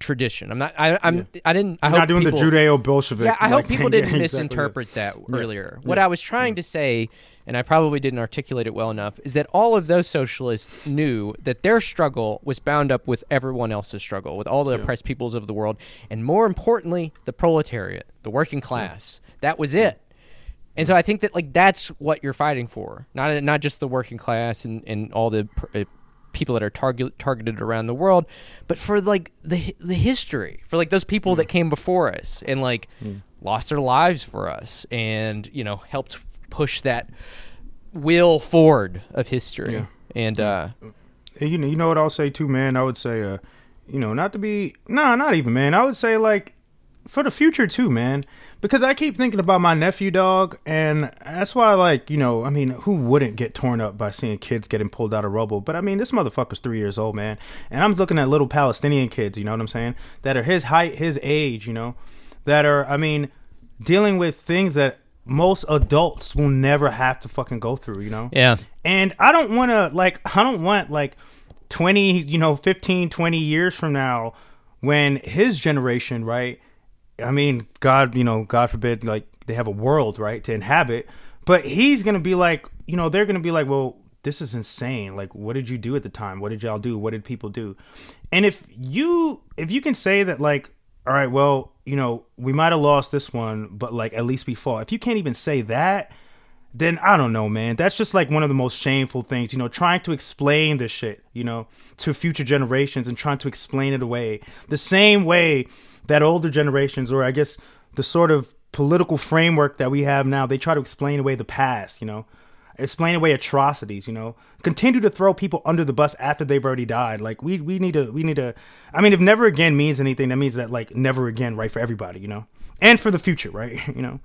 tradition. I'm not I I'm I didn't I You're hope not doing people- the Judeo Bolshevik. yeah, I hope people didn't misinterpret that Yeah. earlier. What I was trying to say, and I probably didn't articulate it well enough, is that all of those socialists knew that their struggle was bound up with everyone else's struggle, with all the oppressed peoples of the world, and more importantly, the proletariat, the working class. That was it. And so I think that like that's what you're fighting for, not not just the working class and, and all the pr- uh, people that are target, targeted around the world, but for like the the history, for like those people that came before us and like lost their lives for us, and you know helped push that will forward of history. Yeah. And uh, you know, you know what I'll say too, man. I would say, uh, you know, not to be, nah, not even, man. I would say like for the future too, man, because I keep thinking about my nephew, dog, and that's why, like, you know, I mean, who wouldn't get torn up by seeing kids getting pulled out of rubble? But I mean, this motherfucker's three years old, man, and I'm looking at little Palestinian kids, you know what I'm saying, that are his height, his age, you know, that are, I mean, dealing with things that most adults will never have to fucking go through, you know. yeah, And I don't want to like I don't want like 20, you know, 15, 20 years from now when his generation, right? I mean, God, you know, God forbid like they have a world, right, to inhabit, but he's to be like, you know, they're to be like, "Well, this is insane. Like what did you do at the time? What did y'all do? What did people do?" And if you if you can say that like all right, well, you know, we might have lost this one, but like at least we fought. If you can't even say that, then I don't know, man. That's just like one of the most shameful things, you know, trying to explain this shit, you know, to future generations and trying to explain it away the same way that older generations, or I guess the sort of political framework that we have now, they try to explain away the past, you know, explain away atrocities, you know, continue to throw people under the bus after they've already died. Like we, we need to, we need to, I mean, if never again means anything, that means that like never again, right, for everybody, you know, and for the future, right, you know.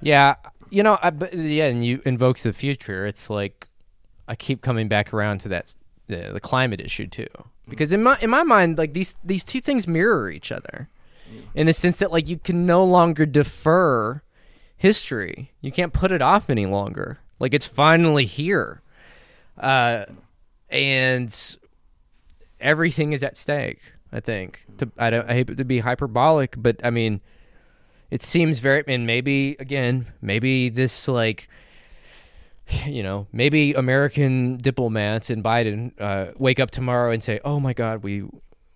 Yeah, you know, I, but yeah, and you invokes the future. It's like I keep coming back around to that the, the climate issue too, because in my in my mind, like these these two things mirror each other, in the sense that like you can no longer defer history. You can't put it off any longer. Like it's finally here, uh, and everything is at stake. I think. To, I don't. I hate to be hyperbolic, but I mean it seems very and maybe again maybe this like you know maybe american diplomats and biden uh, wake up tomorrow and say oh my god we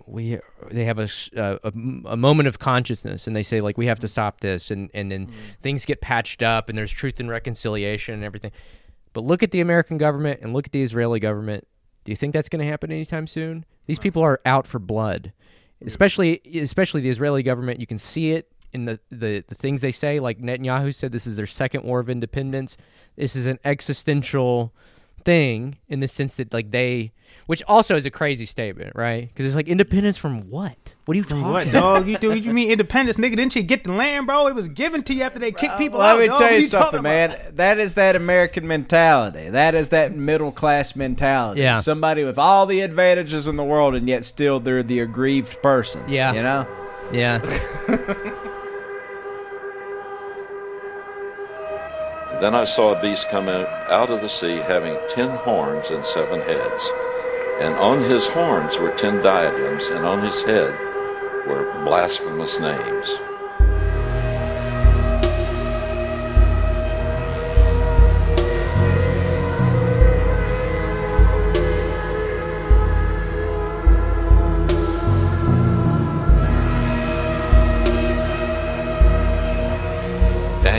we they have a, uh, a, a moment of consciousness and they say like we have to stop this and and then things get patched up and there's truth and reconciliation and everything. But look at the american government and look at the israeli government. Do you think that's going to happen anytime soon? These people are out for blood. Especially especially the Israeli government. You can see it in the, the, the things they say. Like Netanyahu said, this is their second war of independence. This is an existential thing in the sense that like they, which also is a crazy statement, right? Because it's like independence from what? What are you talking What about? dog? You do? You mean independence, nigga? Didn't you get the land, bro? It was given to you after they kicked people Let out. me dog. tell What you talking something, about? man. That is that American mentality. That is that middle class mentality. Yeah. Somebody with all the advantages in the world, and yet still they're the aggrieved person. Yeah. You know? Yeah, Then I saw a beast come out of the sea having ten horns and seven heads. And on his horns were ten diadems, and on his head were blasphemous names.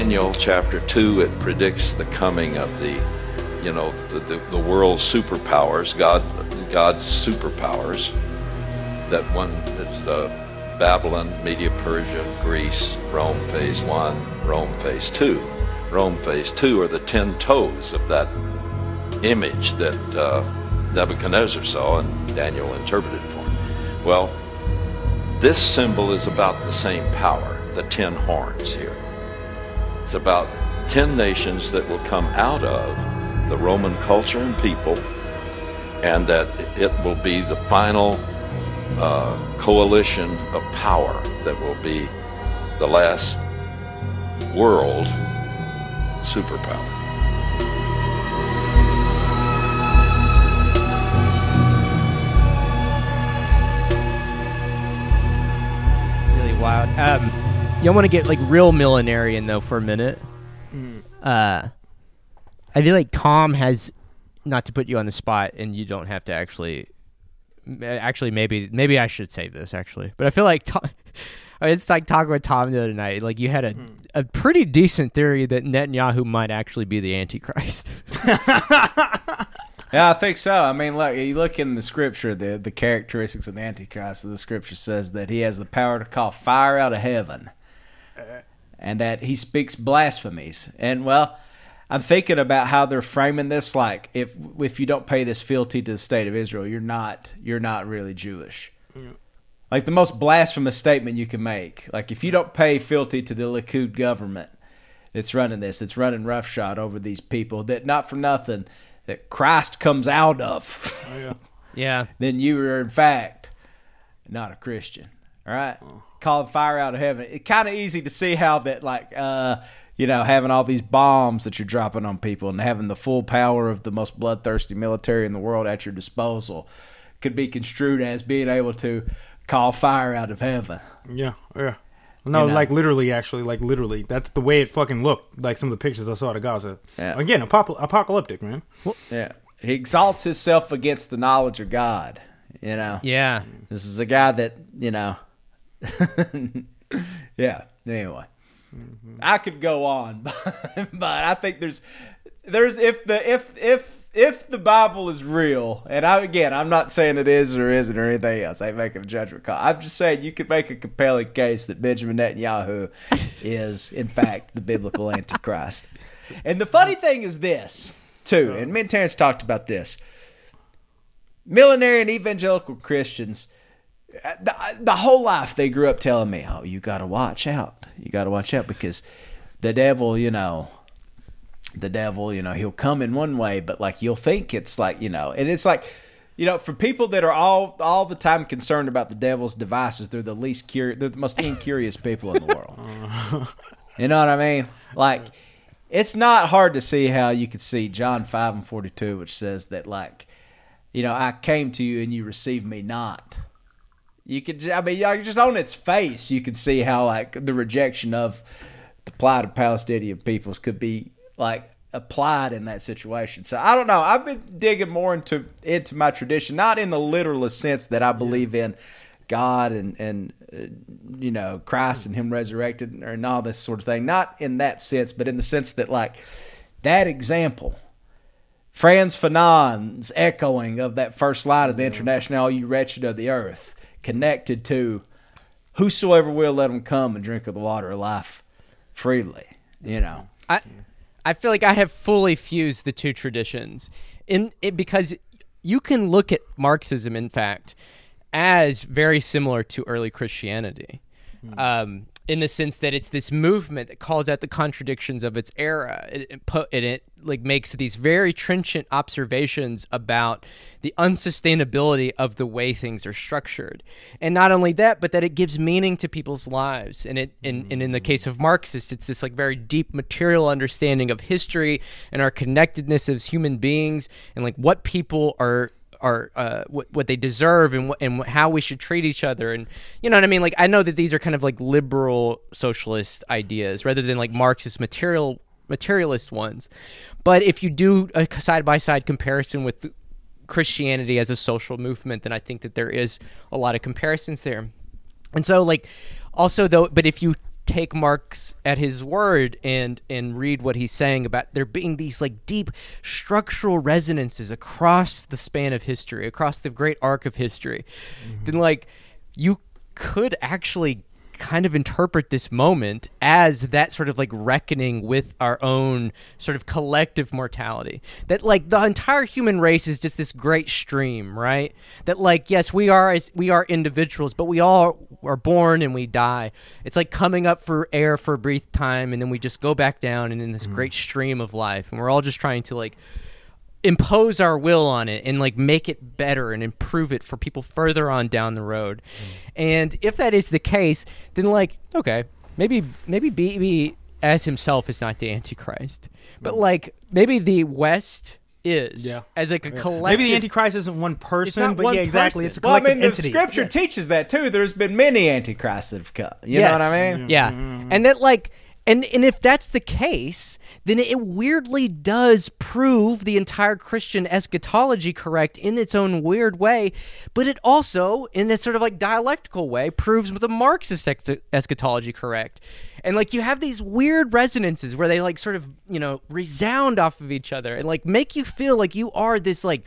Daniel chapter 2, it predicts the coming of the, you know, the, the, the world's superpowers, God, God's superpowers. That one, is uh, Babylon, Media, Persia, Greece, Rome phase one, Rome phase two. Rome phase two are the ten toes of that image that uh, Nebuchadnezzar saw and Daniel interpreted for him. Well, this symbol is about the same power, the ten horns here. It's about 10 nations that will come out of the Roman culture and people, and that it will be the final uh, coalition of power that will be the last world superpower. really wild. Um, you want to get like real millenarian though for a minute. Mm. Uh, I feel like Tom has, not to put you on the spot, and you don't have to actually. Uh, actually, maybe maybe I should save this actually, but I feel like Tom. I mean, It's like talking with Tom the other night. Like you had a mm. a pretty decent theory that Netanyahu might actually be the Antichrist. Yeah, I think so. I mean, look, you look in the scripture, the the characteristics of the Antichrist. The scripture says that he has the power to call fire out of heaven, and that he speaks blasphemies. And well, I'm thinking about how they're framing this. Like, if if you don't pay this fealty to the state of Israel, you're not you're not really Jewish. Like the most blasphemous statement you can make. Like if you don't pay fealty to the Likud government that's running this, that's running roughshod over these people, that not for nothing that Christ comes out of, oh, yeah, then you are in fact not a Christian. All right, oh. Calling fire out of heaven. It's kind of easy to see how that, like, uh, you know, having all these bombs that you're dropping on people and having the full power of the most bloodthirsty military in the world at your disposal could be construed as being able to call fire out of heaven. Yeah, yeah. No, You know? like literally, actually, like literally. That's the way it fucking looked. Like some of the pictures I saw of Gaza. Yeah. Again, apop- apocalyptic, man. Yeah, he exalts himself against the knowledge of God. You know, yeah. This is a guy that you know. yeah. Anyway, mm-hmm. I could go on, but, but I think there's there's if the if if if the Bible is real, and I again I'm not saying it is or isn't or anything else. I ain't making a judgment call. I'm just saying you could make a compelling case that Benjamin Netanyahu is in fact the biblical Antichrist. And the funny thing is this too, uh-huh. and me and Tarence talked about this millenarian evangelical Christians, the, the whole life they grew up telling me, "Oh, you got to watch out. You got to watch out because the devil, you know, the devil, you know, he'll come in one way, but like you'll think it's like, you know, and it's like." You know, for people that are all all the time concerned about the devil's devices, they're the least curious. They're the most incurious people in the world. You know what I mean? Like, it's not hard to see how you could see John 5 and 42, which says that, like, you know, I came to you and you received me not. You could, I mean, like, just on its face, you could see how, like, the rejection of the plight of Palestinian peoples could be, like, applied in that situation. So I don't know. I've been digging more into into my tradition, not in the literalist sense that I believe in God and and uh, you know Christ and Him resurrected and all this sort of thing. Not in that sense, but in the sense that like that example, Frantz Fanon's echoing of that first line of the International, "You wretched of the earth," connected to "Whosoever will, let them come and drink of the water of life freely." You know. I I feel like I have fully fused the two traditions in it because you can look at Marxism, in fact, as very similar to early Christianity. Um, in the sense that it's this movement that calls out the contradictions of its era. It, it put it, it like makes these very trenchant observations about the unsustainability of the way things are structured, and not only that, but that it gives meaning to people's lives. And it and, and in the case of Marxists, it's this like very deep material understanding of history and our connectedness as human beings, and like what people are are uh, what what they deserve and and how we should treat each other. And you know what I mean? Like I know that these are kind of like liberal socialist ideas rather than like Marxist material materialist ones. But if you do a side by side comparison with Christianity as a social movement then I think that there is a lot of comparisons there. And so like also though but if you take Marx at his word and and read what he's saying about there being these like deep structural resonances across the span of history, across the great arc of history, mm-hmm. then like you could actually kind of interpret this moment as that sort of like reckoning with our own sort of collective mortality. That like the entire human race is just this great stream, right? That like yes, we are as we are individuals, but we all are born and we die. It's like coming up for air for a brief time and then we just go back down and in this mm. great stream of life and we're all just trying to like impose our will on it and like make it better and improve it for people further on down the road. Mm. And if that is the case, then like okay, maybe maybe Bibi as himself is not the antichrist. But mm. like maybe the West is Yeah. as like a collective Maybe the Antichrist isn't one person, not but one yeah, exactly. person. It's a Well, I collective mean, the entity. scripture teaches that too. There's been many antichrists that have come. You know what I Yes. mean? Yeah. Mm-hmm. And that like and and if that's the case, then it weirdly does prove the entire Christian eschatology correct in its own weird way, but it also in this sort of like dialectical way proves the Marxist ex- eschatology correct. And like you have these weird resonances where they like sort of, you know, resound off of each other and like make you feel like you are this like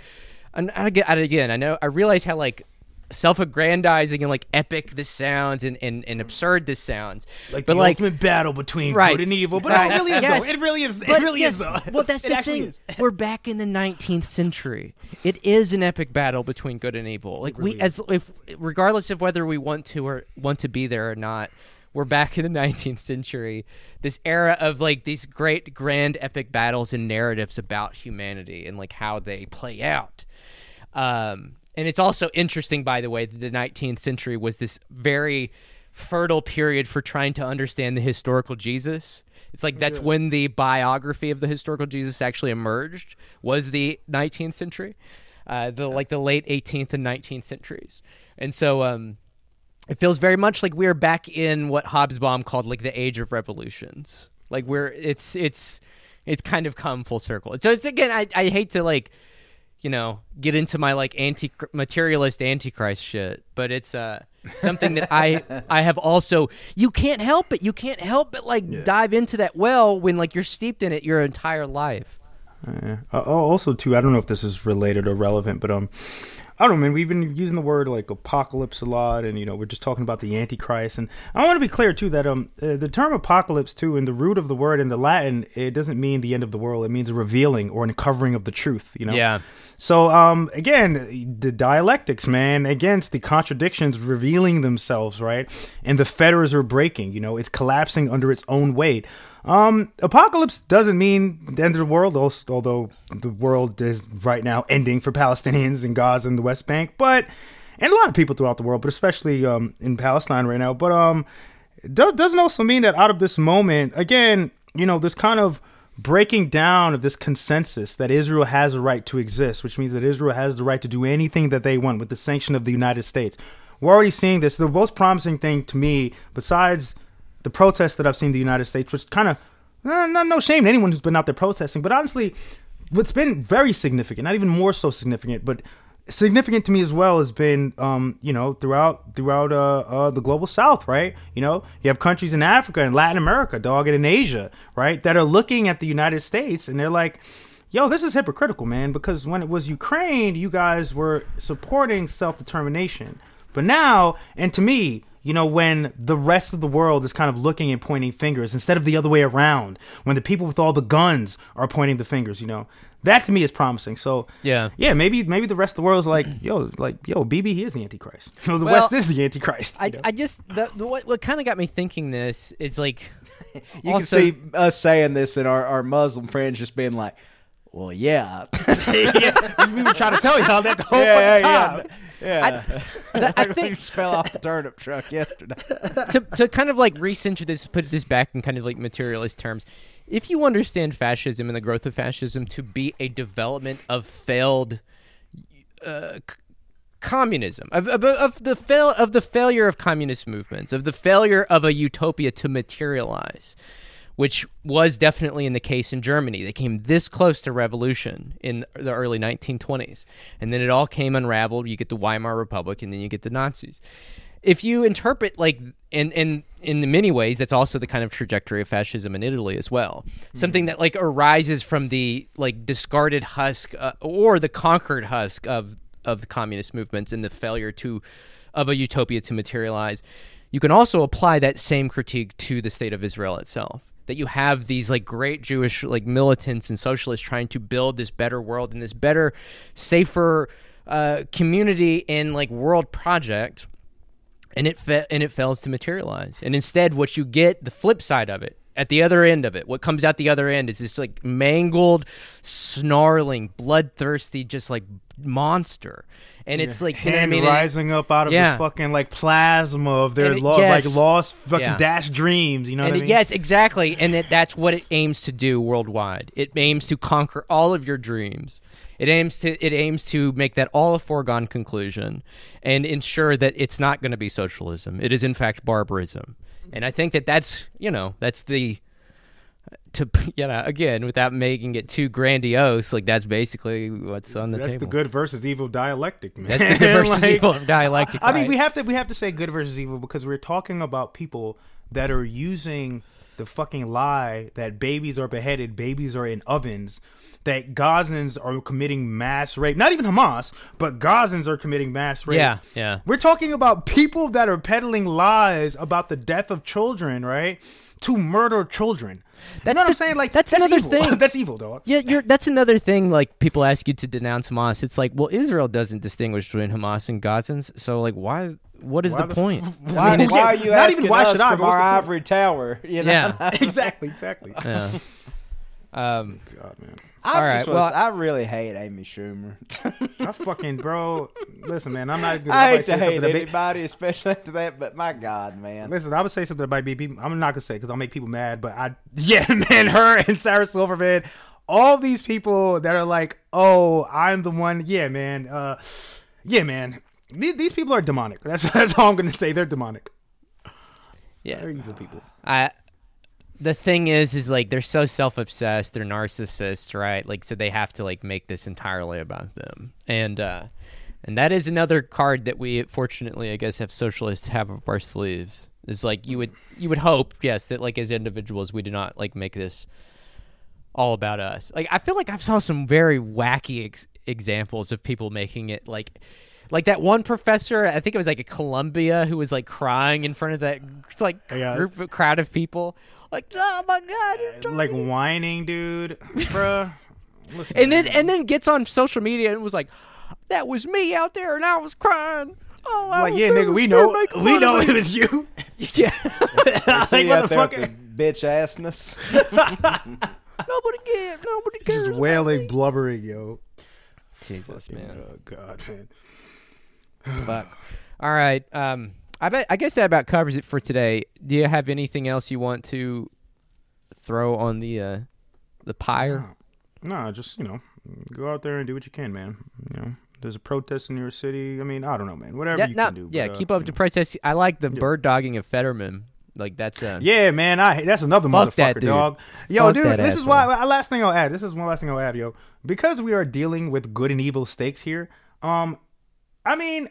and again, I know I realize how like self-aggrandizing and like epic this sounds and, and, and absurd this sounds like but the like ultimate battle between Right. good and evil. But Right. it really is Yes. though. It really is. It really yes, is though. well that's the thing we're back in the 19th century it is an epic battle between good and evil like we as if regardless of whether we want to or want to be there or not we're back in the 19th century this era of like these great grand epic battles and narratives about humanity and like how they play out um, and it's also interesting, by the way, that the 19th century was this very fertile period for trying to understand the historical Jesus. It's like that's when the biography of the historical Jesus actually emerged. Was the 19th century, uh, the like the late 18th and 19th centuries, and so um, it feels very much like we're back in what Hobsbawm called like the age of revolutions. Like we're it's it's it's kind of come full circle. So it's again, I I hate to like you know get into my like anti materialist antichrist shit but it's uh something that i i have also you can't help it you can't help but like dive into that well when like you're steeped in it your entire life. Uh, oh, also, too, I don't know if this is related or relevant, but um, I don't know, man. We've been using the word like apocalypse a lot, and you know, we're just talking about the Antichrist. And I want to be clear too that um, uh, the term apocalypse too, in the root of the word in the Latin, it doesn't mean the end of the world. It means a revealing or an uncovering of the truth. You know. Yeah. So um, again, the dialectics, man, against the contradictions revealing themselves, right, and the fetters are breaking. You know, it's collapsing under its own weight. Um, apocalypse doesn't mean the end of the world, although the world is right now ending for Palestinians in Gaza and the West Bank, but and a lot of people throughout the world, but especially um, in Palestine right now. But um, do- doesn't also mean that out of this moment, again, you know, this kind of breaking down of this consensus that Israel has a right to exist, which means that Israel has the right to do anything that they want with the sanction of the United States. We're already seeing this. The most promising thing to me, besides the protests that I've seen in the United States, which kind of, eh, no, no shame to anyone who's been out there protesting, but honestly, what's been very significant, not even more so significant, but significant to me as well has been um you know throughout throughout uh, uh the global south right? You know you have countries in africa and latin america dog and in asia right that are looking at the united states and they're like yo this is hypocritical man because when it was ukraine you guys were supporting self-determination but now and to me you know, when the rest of the world is kind of looking and pointing fingers instead of the other way around, when the people with all the guns are pointing the fingers, you know, that to me is promising. So Yeah. yeah, maybe maybe the rest of the world is like, yo, like yo, Bibi, he is the Antichrist. You know, the Well, West is the Antichrist. I, know? I just the, the, what what kind of got me thinking this is like You also, can see us saying this and our, our Muslim friends just being like, well, yeah. yeah, we were trying to tell y'all that the whole yeah, fucking time. yeah. Yeah. that- I think just fell off the turnip truck yesterday. to to kind of like recenter this, put this back in kind of like materialist terms. If you understand fascism and the growth of fascism to be a development of failed uh, c- communism, of, of, of the fail of the failure of communist movements, of the failure of a utopia to materialize, which was definitely in the case in Germany. They came this close to revolution in the early 1920s, and then it all came unraveled. You get the Weimar Republic, and then you get the Nazis. If you interpret like in in in many ways, that's also the kind of trajectory of fascism in Italy as well. Something that like arises from the like discarded husk uh, or the conquered husk of of the communist movements and the failure to of a utopia to materialize. You can also apply that same critique to the state of Israel itself. That you have these like great Jewish like militants and socialists trying to build this better world and this better, safer uh, community and like world project, and it fa- and it fails to materialize. And instead, what you get, the flip side of it, at the other end of it, what comes out the other end is this like mangled, snarling, bloodthirsty, just like monster. And it's like you know I mean? It- rising up out of Yeah. the fucking like plasma of their it- lo- yes. like lost fucking Yeah. dash dreams. You know and what I mean? yes, exactly, and it, that's what it aims to do worldwide. It aims to conquer all of your dreams. It aims to it aims to make that all a foregone conclusion, and ensure that it's not going to be socialism. It is in fact barbarism, and I think that that's you know that's the to you know again without making it too grandiose. Like that's basically what's on the That's table. the good versus evil dialectic, man. That's the good versus Like, evil dialectic. I mean, right? we have to we have to say good versus evil because we're talking about people that are using the fucking lie that babies are beheaded, babies are in ovens, that Gazans are committing mass rape. Not even Hamas, but Gazans are committing mass rape. Yeah, yeah. We're talking about people that are peddling lies about the death of children, right? To murder children. That's you know what the- I'm saying? Like that's another evil. thing. that's evil, dog. Yeah, you're, that's another thing. Like people ask you to denounce Hamas. It's like, well, Israel doesn't distinguish between Hamas and Gazans. So, like, why? What is Why the the point? f- Why, I mean, why are you not asking even why us should I, from but our ivory tower? You know? yeah, exactly, exactly. yeah. Um, God, man. I All right, just wanna well- say, I really hate Amy Schumer. I fucking bro. Listen, man. I'm not. I hate I'm to say hate something that anybody, especially after that. But my God, man, Listen, I would say something that might be. I'm not gonna say because I'll make people mad. But I, yeah, man, her and Sarah Silverman, all these people that are like, oh, I'm the one. Yeah, man. Uh, yeah, man. These, these people are demonic. That's that's all I'm gonna say. They're demonic. yeah. They're evil people. I. The thing is, is like they're so self-obsessed. They're narcissists, right? Like, so they have to like make this entirely about them, and uh, and that is another card that we, fortunately, I guess, have socialists have up our sleeves. Is like you would you would hope, yes, that like as individuals, we do not like make this all about us. Like I feel like I've saw some very wacky ex- examples of people making it like like that one professor, I think it was like a Columbia who was like crying in front of that like Yeah. group of crowd of people. Like, oh my god, Like whining, dude, bruh. Listen, and then and then gets on social media and was like, "That was me out there, and I was crying." Oh, I like, yeah, nigga, we know, we know it was you. yeah, see like, you out there with the bitch assness. nobody cares. Nobody cares. Just wailing, blubbering, yo. Jesus, man. Oh God, man. Fuck. All right. Um, I bet. I guess that about covers it for today. Do you have anything else you want to throw on the uh, the pyre? No, just you know, go out there and do what you can, man. You know, there's a protest in your city. I mean, I don't know, man. Whatever Yeah, you no, can do. yeah. but, uh, keep up the know. protest. I like the bird dogging of Fetterman. Like that's a Yeah, man. I that's another Fuck that motherfucker, dude. dog. Yo, Fuck dude, that this is why. uh, Last thing I'll add. This is one last thing I'll add, yo. Because we are dealing with good and evil stakes here. Um, I mean,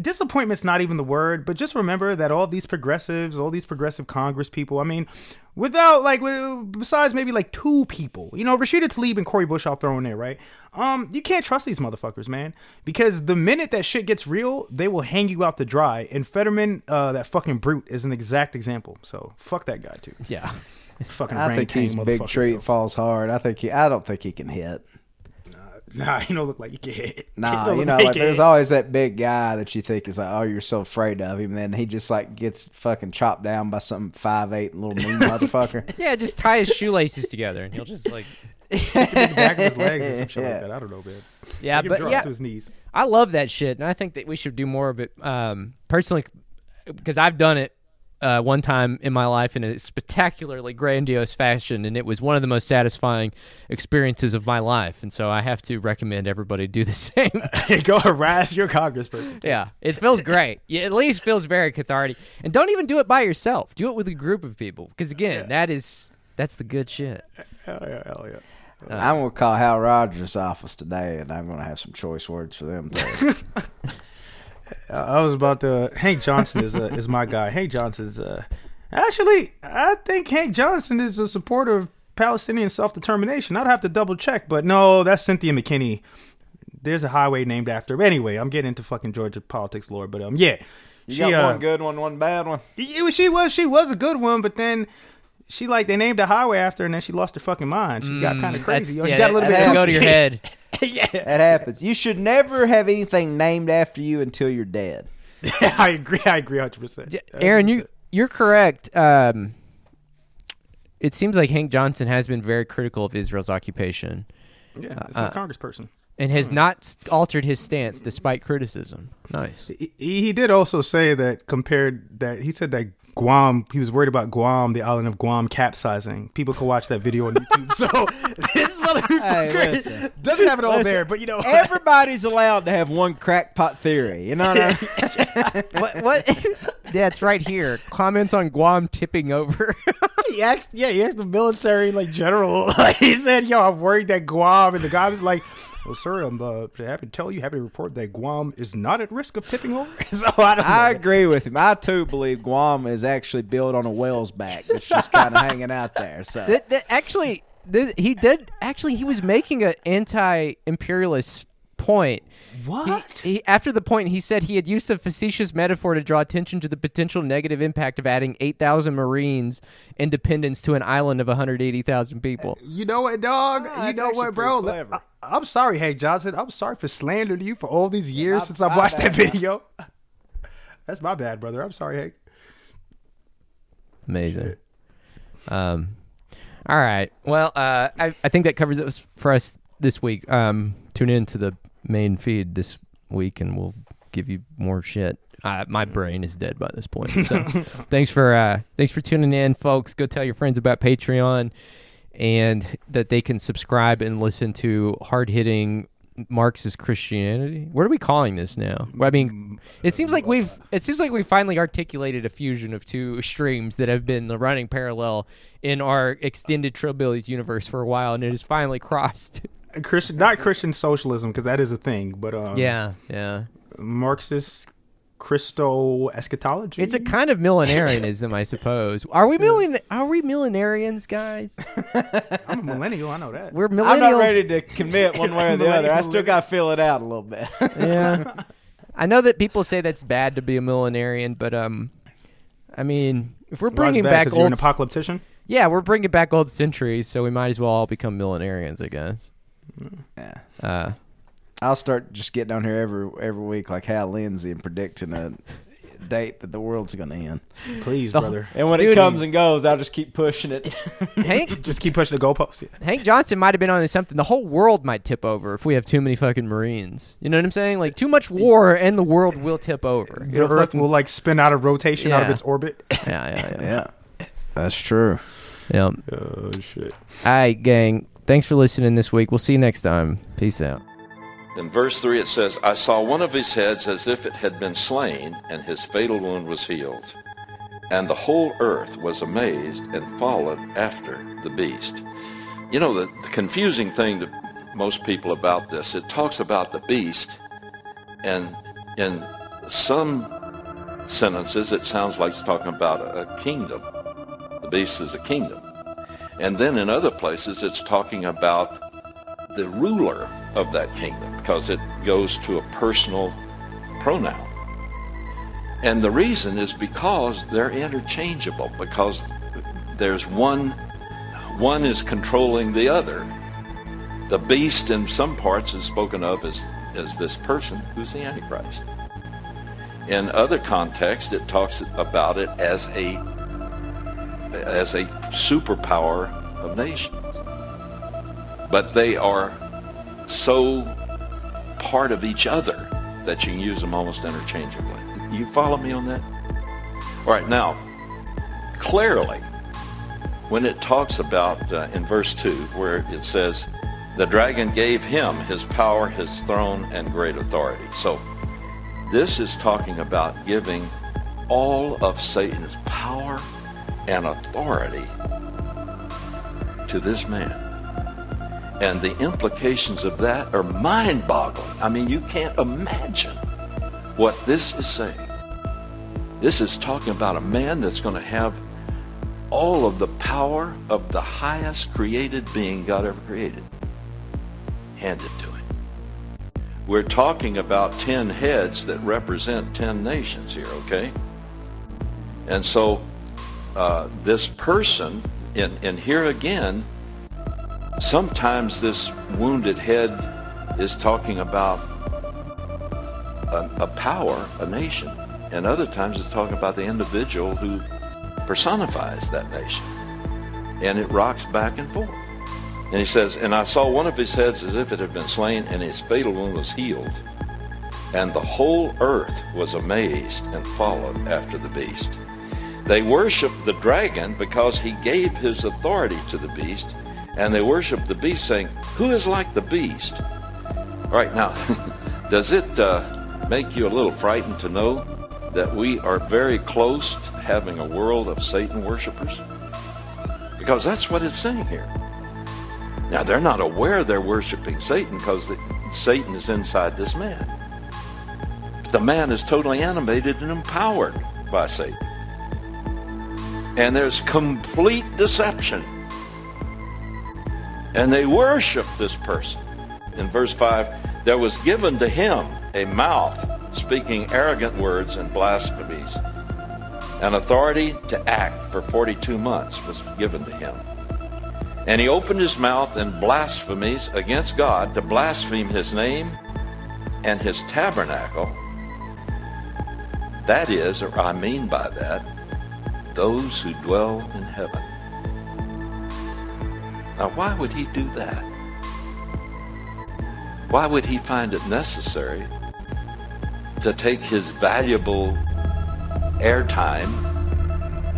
disappointment's not even the word, but just remember that all these progressives, all these progressive Congress people, I mean, without like, besides maybe like two people, you know, Rashida Tlaib and Cori Bush, I'll throw in there, right? Um, you can't trust these motherfuckers, man, because the minute that shit gets real, they will hang you out to dry. And Fetterman, uh, that fucking brute, is an exact example. So fuck that guy too. Yeah. Fucking I think King he's big motherfucker, treat bro. falls hard. I think he. I don't think he can hit. Nah, you don't look like you can hit. Nah, you know, like like there's can always that big guy that you think is like, oh, you're so afraid of him. And then he just like gets fucking chopped down by some five eight little mean motherfucker. Yeah, just tie his shoelaces together and he'll just like the back of his legs or some shit Yeah. like that. I don't know, man. Yeah, but yeah, to his knees. I love that shit, and I think that we should do more of it. Um, personally, because I've done it uh, one time in my life in a spectacularly grandiose fashion, and it was one of the most satisfying experiences of my life. And so I have to recommend everybody do the same. Go harass your congressperson. yeah, it feels great. Yeah, at least feels very cathartic. And don't even do it by yourself. Do it with a group of people, because again, that is that's the good shit. Hell yeah, hell yeah. I'm gonna call Hal Rogers' office today, and I'm gonna have some choice words for them. I was about to. Hank Johnson is uh, is my guy. Hank Johnson's uh, actually. I think Hank Johnson is a supporter of Palestinian self determination. I'd have to double check, but no, that's Cynthia McKinney. There's a highway named after. her. Anyway, I'm getting into fucking Georgia politics lore, but um, yeah, You she got uh, one good one, one bad one. it was- she was she was a good one, but then. She like they named a highway after her, and then she lost her fucking mind. She got kind of crazy. Mm, yo. She yeah, got a little that bit does go to your head. yeah, That happens. You should never have anything named after you until you're dead. I agree. I agree, hundred percent. Aaron, you you're correct. Um, it seems like Hank Johnson has been very critical of Israel's occupation yeah, it's my uh, congressperson. and has not altered his stance despite criticism. Nice. He, he did also say that compared that he said that Guam, he was worried about Guam, the island of Guam capsizing. People can watch that video on YouTube. So this motherfucker Hey, listen. doesn't have it all Listen, there, but you know, Everybody's allowed to have one crackpot theory. You know what I mean? what? What? yeah, it's right here. Comments on Guam tipping over. he asked, yeah, he asked the military like general. Like, he said, "Yo, I'm worried that Guam," and the guy was like. Well, sir, I'm uh, happy to tell you, happy to report that Guam is not at risk of tipping over. so I don't. I agree with him. I too believe Guam is actually built on a whale's back that's just kind of hanging out there. So that, that actually, th- he did. Actually, he was making an anti-imperialist point. what? He, he, after the point, he said he had used a facetious metaphor to draw attention to the potential negative impact of adding 8,000 Marines independence to an island of 180,000 people. You know what, dog? Ah, you know what, bro? pretty. I, am sorry, Hank Johnson. I'm sorry for slandering you for all these years my- since I've my watched that bad. video. That's my bad, brother. I'm sorry, Hank. Amazing. Um, all right. Well, uh, I, I think that covers it for us this week. Um, tune in to the main feed this week, and we'll give you more shit. Uh, my brain is dead by this point. So, thanks for uh, thanks for tuning in, folks. Go tell your friends about Patreon, and that they can subscribe and listen to hard hitting Marxist Christianity. What are we calling this now? I mean, it seems like we've it seems like we finally articulated a fusion of two streams that have been running parallel in our extended Trillbillies universe for a while, and it has finally crossed. Christian, not Christian socialism, because that is a thing, but um, yeah, yeah. Marxist Christo eschatology. It's a kind of millenarianism, I suppose. Are we millen? Are we millenarians, guys? I'm a millennial. I know that. We're millennials. I'm not ready to commit one way or the other. I still got to fill it out a little bit. yeah. I know that people say that's bad to be a millenarian, but um, I mean, if we're bringing back back 'Cause you're an old, apocalyptician. yeah, we're bringing back old centuries, so we might as well all become millenarians, I guess. Yeah. Uh, I'll start just getting on here every every week like Hal Lindsey and predicting a date that the world's going to end. Please, The- brother. And when Dude, it comes and goes, I'll just keep pushing it. Hank Just keep pushing the goalposts. Yeah. Hank Johnson might have been on something. The whole world might tip over if we have too many fucking Marines. You know what I'm saying? Like too much war, and the world will tip over. The It'll Earth fucking- will like spin out of rotation out of its orbit. yeah, yeah, yeah. yeah, that's true. yeah. oh shit. All right, gang. Thanks for listening this week. We'll see you next time. Peace out. In verse 3, it says, I saw one of his heads as if it had been slain, and his fatal wound was healed. And the whole earth was amazed and followed after the beast. You know, the, the confusing thing to most people about this, it talks about the beast, and in some sentences, it sounds like it's talking about a, a kingdom. The beast is a kingdom. And then in other places, it's talking about the ruler of that kingdom because it goes to a personal pronoun. And the reason is because they're interchangeable, because there's one, one is controlling the other. The beast in some parts is spoken of as, as this person who's the Antichrist. In other contexts, it talks about it as a as a superpower of nations. But they are so part of each other that you can use them almost interchangeably. You follow me on that? All right, now, clearly, when it talks about uh, in verse 2, where it says, the dragon gave him his power, his throne, and great authority. So this is talking about giving all of Satan's power and authority to this man. And the implications of that are mind boggling. I mean, you can't imagine what this is saying. This is talking about a man that's going to have all of the power of the highest created being God ever created handed to him. We're talking about 10 heads that represent 10 nations here, okay? And so uh, this person, and, and here again, sometimes this wounded head is talking about a, a power, a nation, and other times it's talking about the individual who personifies that nation. And it rocks back and forth. And he says, And I saw one of his heads as if it had been slain, and his fatal wound was healed. And the whole earth was amazed and followed after the beast. They worshiped the dragon because he gave his authority to the beast, and they worshiped the beast, saying, Who is like the beast? All right, now, does it uh, make you a little frightened to know that we are very close to having a world of Satan worshippers? Because that's what it's saying here. Now, they're not aware they're worshiping Satan because Satan is inside this man. But the man is totally animated and empowered by Satan. And there's complete deception. And they worship this person. In verse 5, there was given to him a mouth speaking arrogant words and blasphemies. An authority to act for 42 months was given to him. And he opened his mouth in blasphemies against God to blaspheme his name and his tabernacle. That is, or I mean by that, those who dwell in heaven. Now, why would he do that? Why would he find it necessary to take his valuable airtime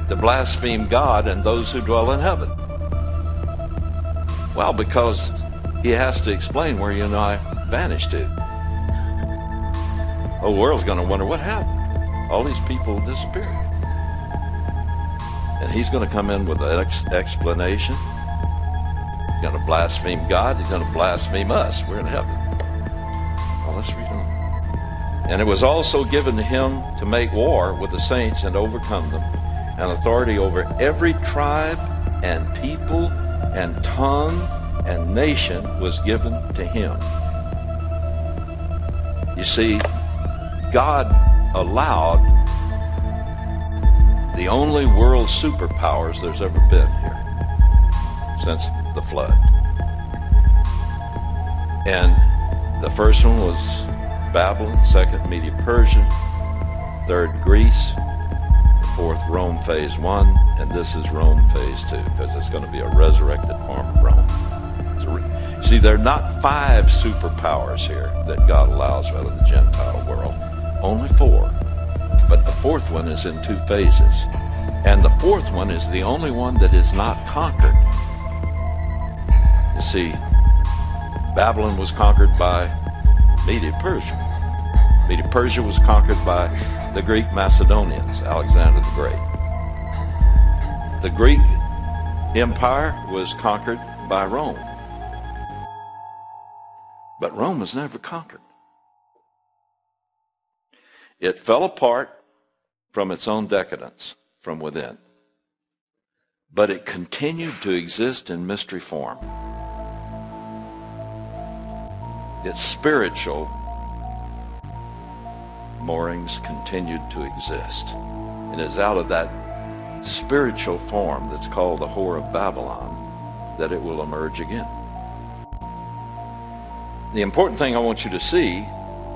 to blaspheme God and those who dwell in heaven? Well, because he has to explain where you and I vanished to. The world's going to wonder what happened. All these people disappeared. And he's going to come in with an ex- explanation. He's going to blaspheme God. He's going to blaspheme us. We're in heaven. Well, let's read on. And it was also given to him to make war with the saints and overcome them, and authority over every tribe and people and tongue and nation was given to him. You see, God allowed the only world superpowers there's ever been here since the flood. And the first one was Babylon, second Media Persia, third Greece, fourth Rome phase one, and this is Rome phase two because it's going to be a resurrected form of Rome. See, there are not five superpowers here that God allows out of the Gentile world, only four. But the fourth one is in two phases. And the fourth one is the only one that is not conquered. You see, Babylon was conquered by Media Persia. Media Persia was conquered by the Greek Macedonians, Alexander the Great. The Greek Empire was conquered by Rome. But Rome was never conquered. It fell apart from its own decadence from within. But it continued to exist in mystery form. Its spiritual moorings continued to exist. And it's out of that spiritual form that's called the Whore of Babylon that it will emerge again. The important thing I want you to see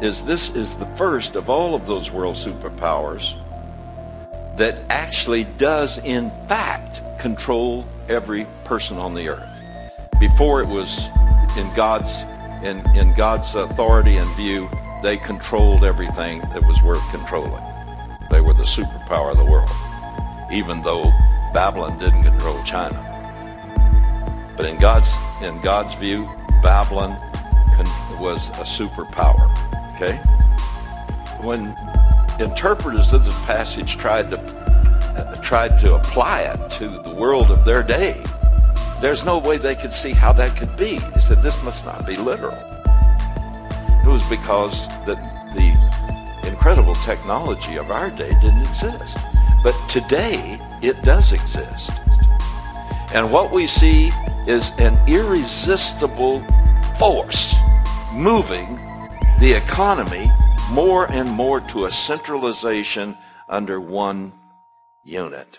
is this is the first of all of those world superpowers that actually does in fact control every person on the earth. Before it was in God's in, in God's authority and view, they controlled everything that was worth controlling. They were the superpower of the world, even though Babylon didn't control China. But in God's in God's view, Babylon was a superpower. Okay. When interpreters of this passage tried to uh, tried to apply it to the world of their day, there's no way they could see how that could be. They said this must not be literal. It was because that the incredible technology of our day didn't exist. But today it does exist. And what we see is an irresistible force moving the economy more and more to a centralization under one unit.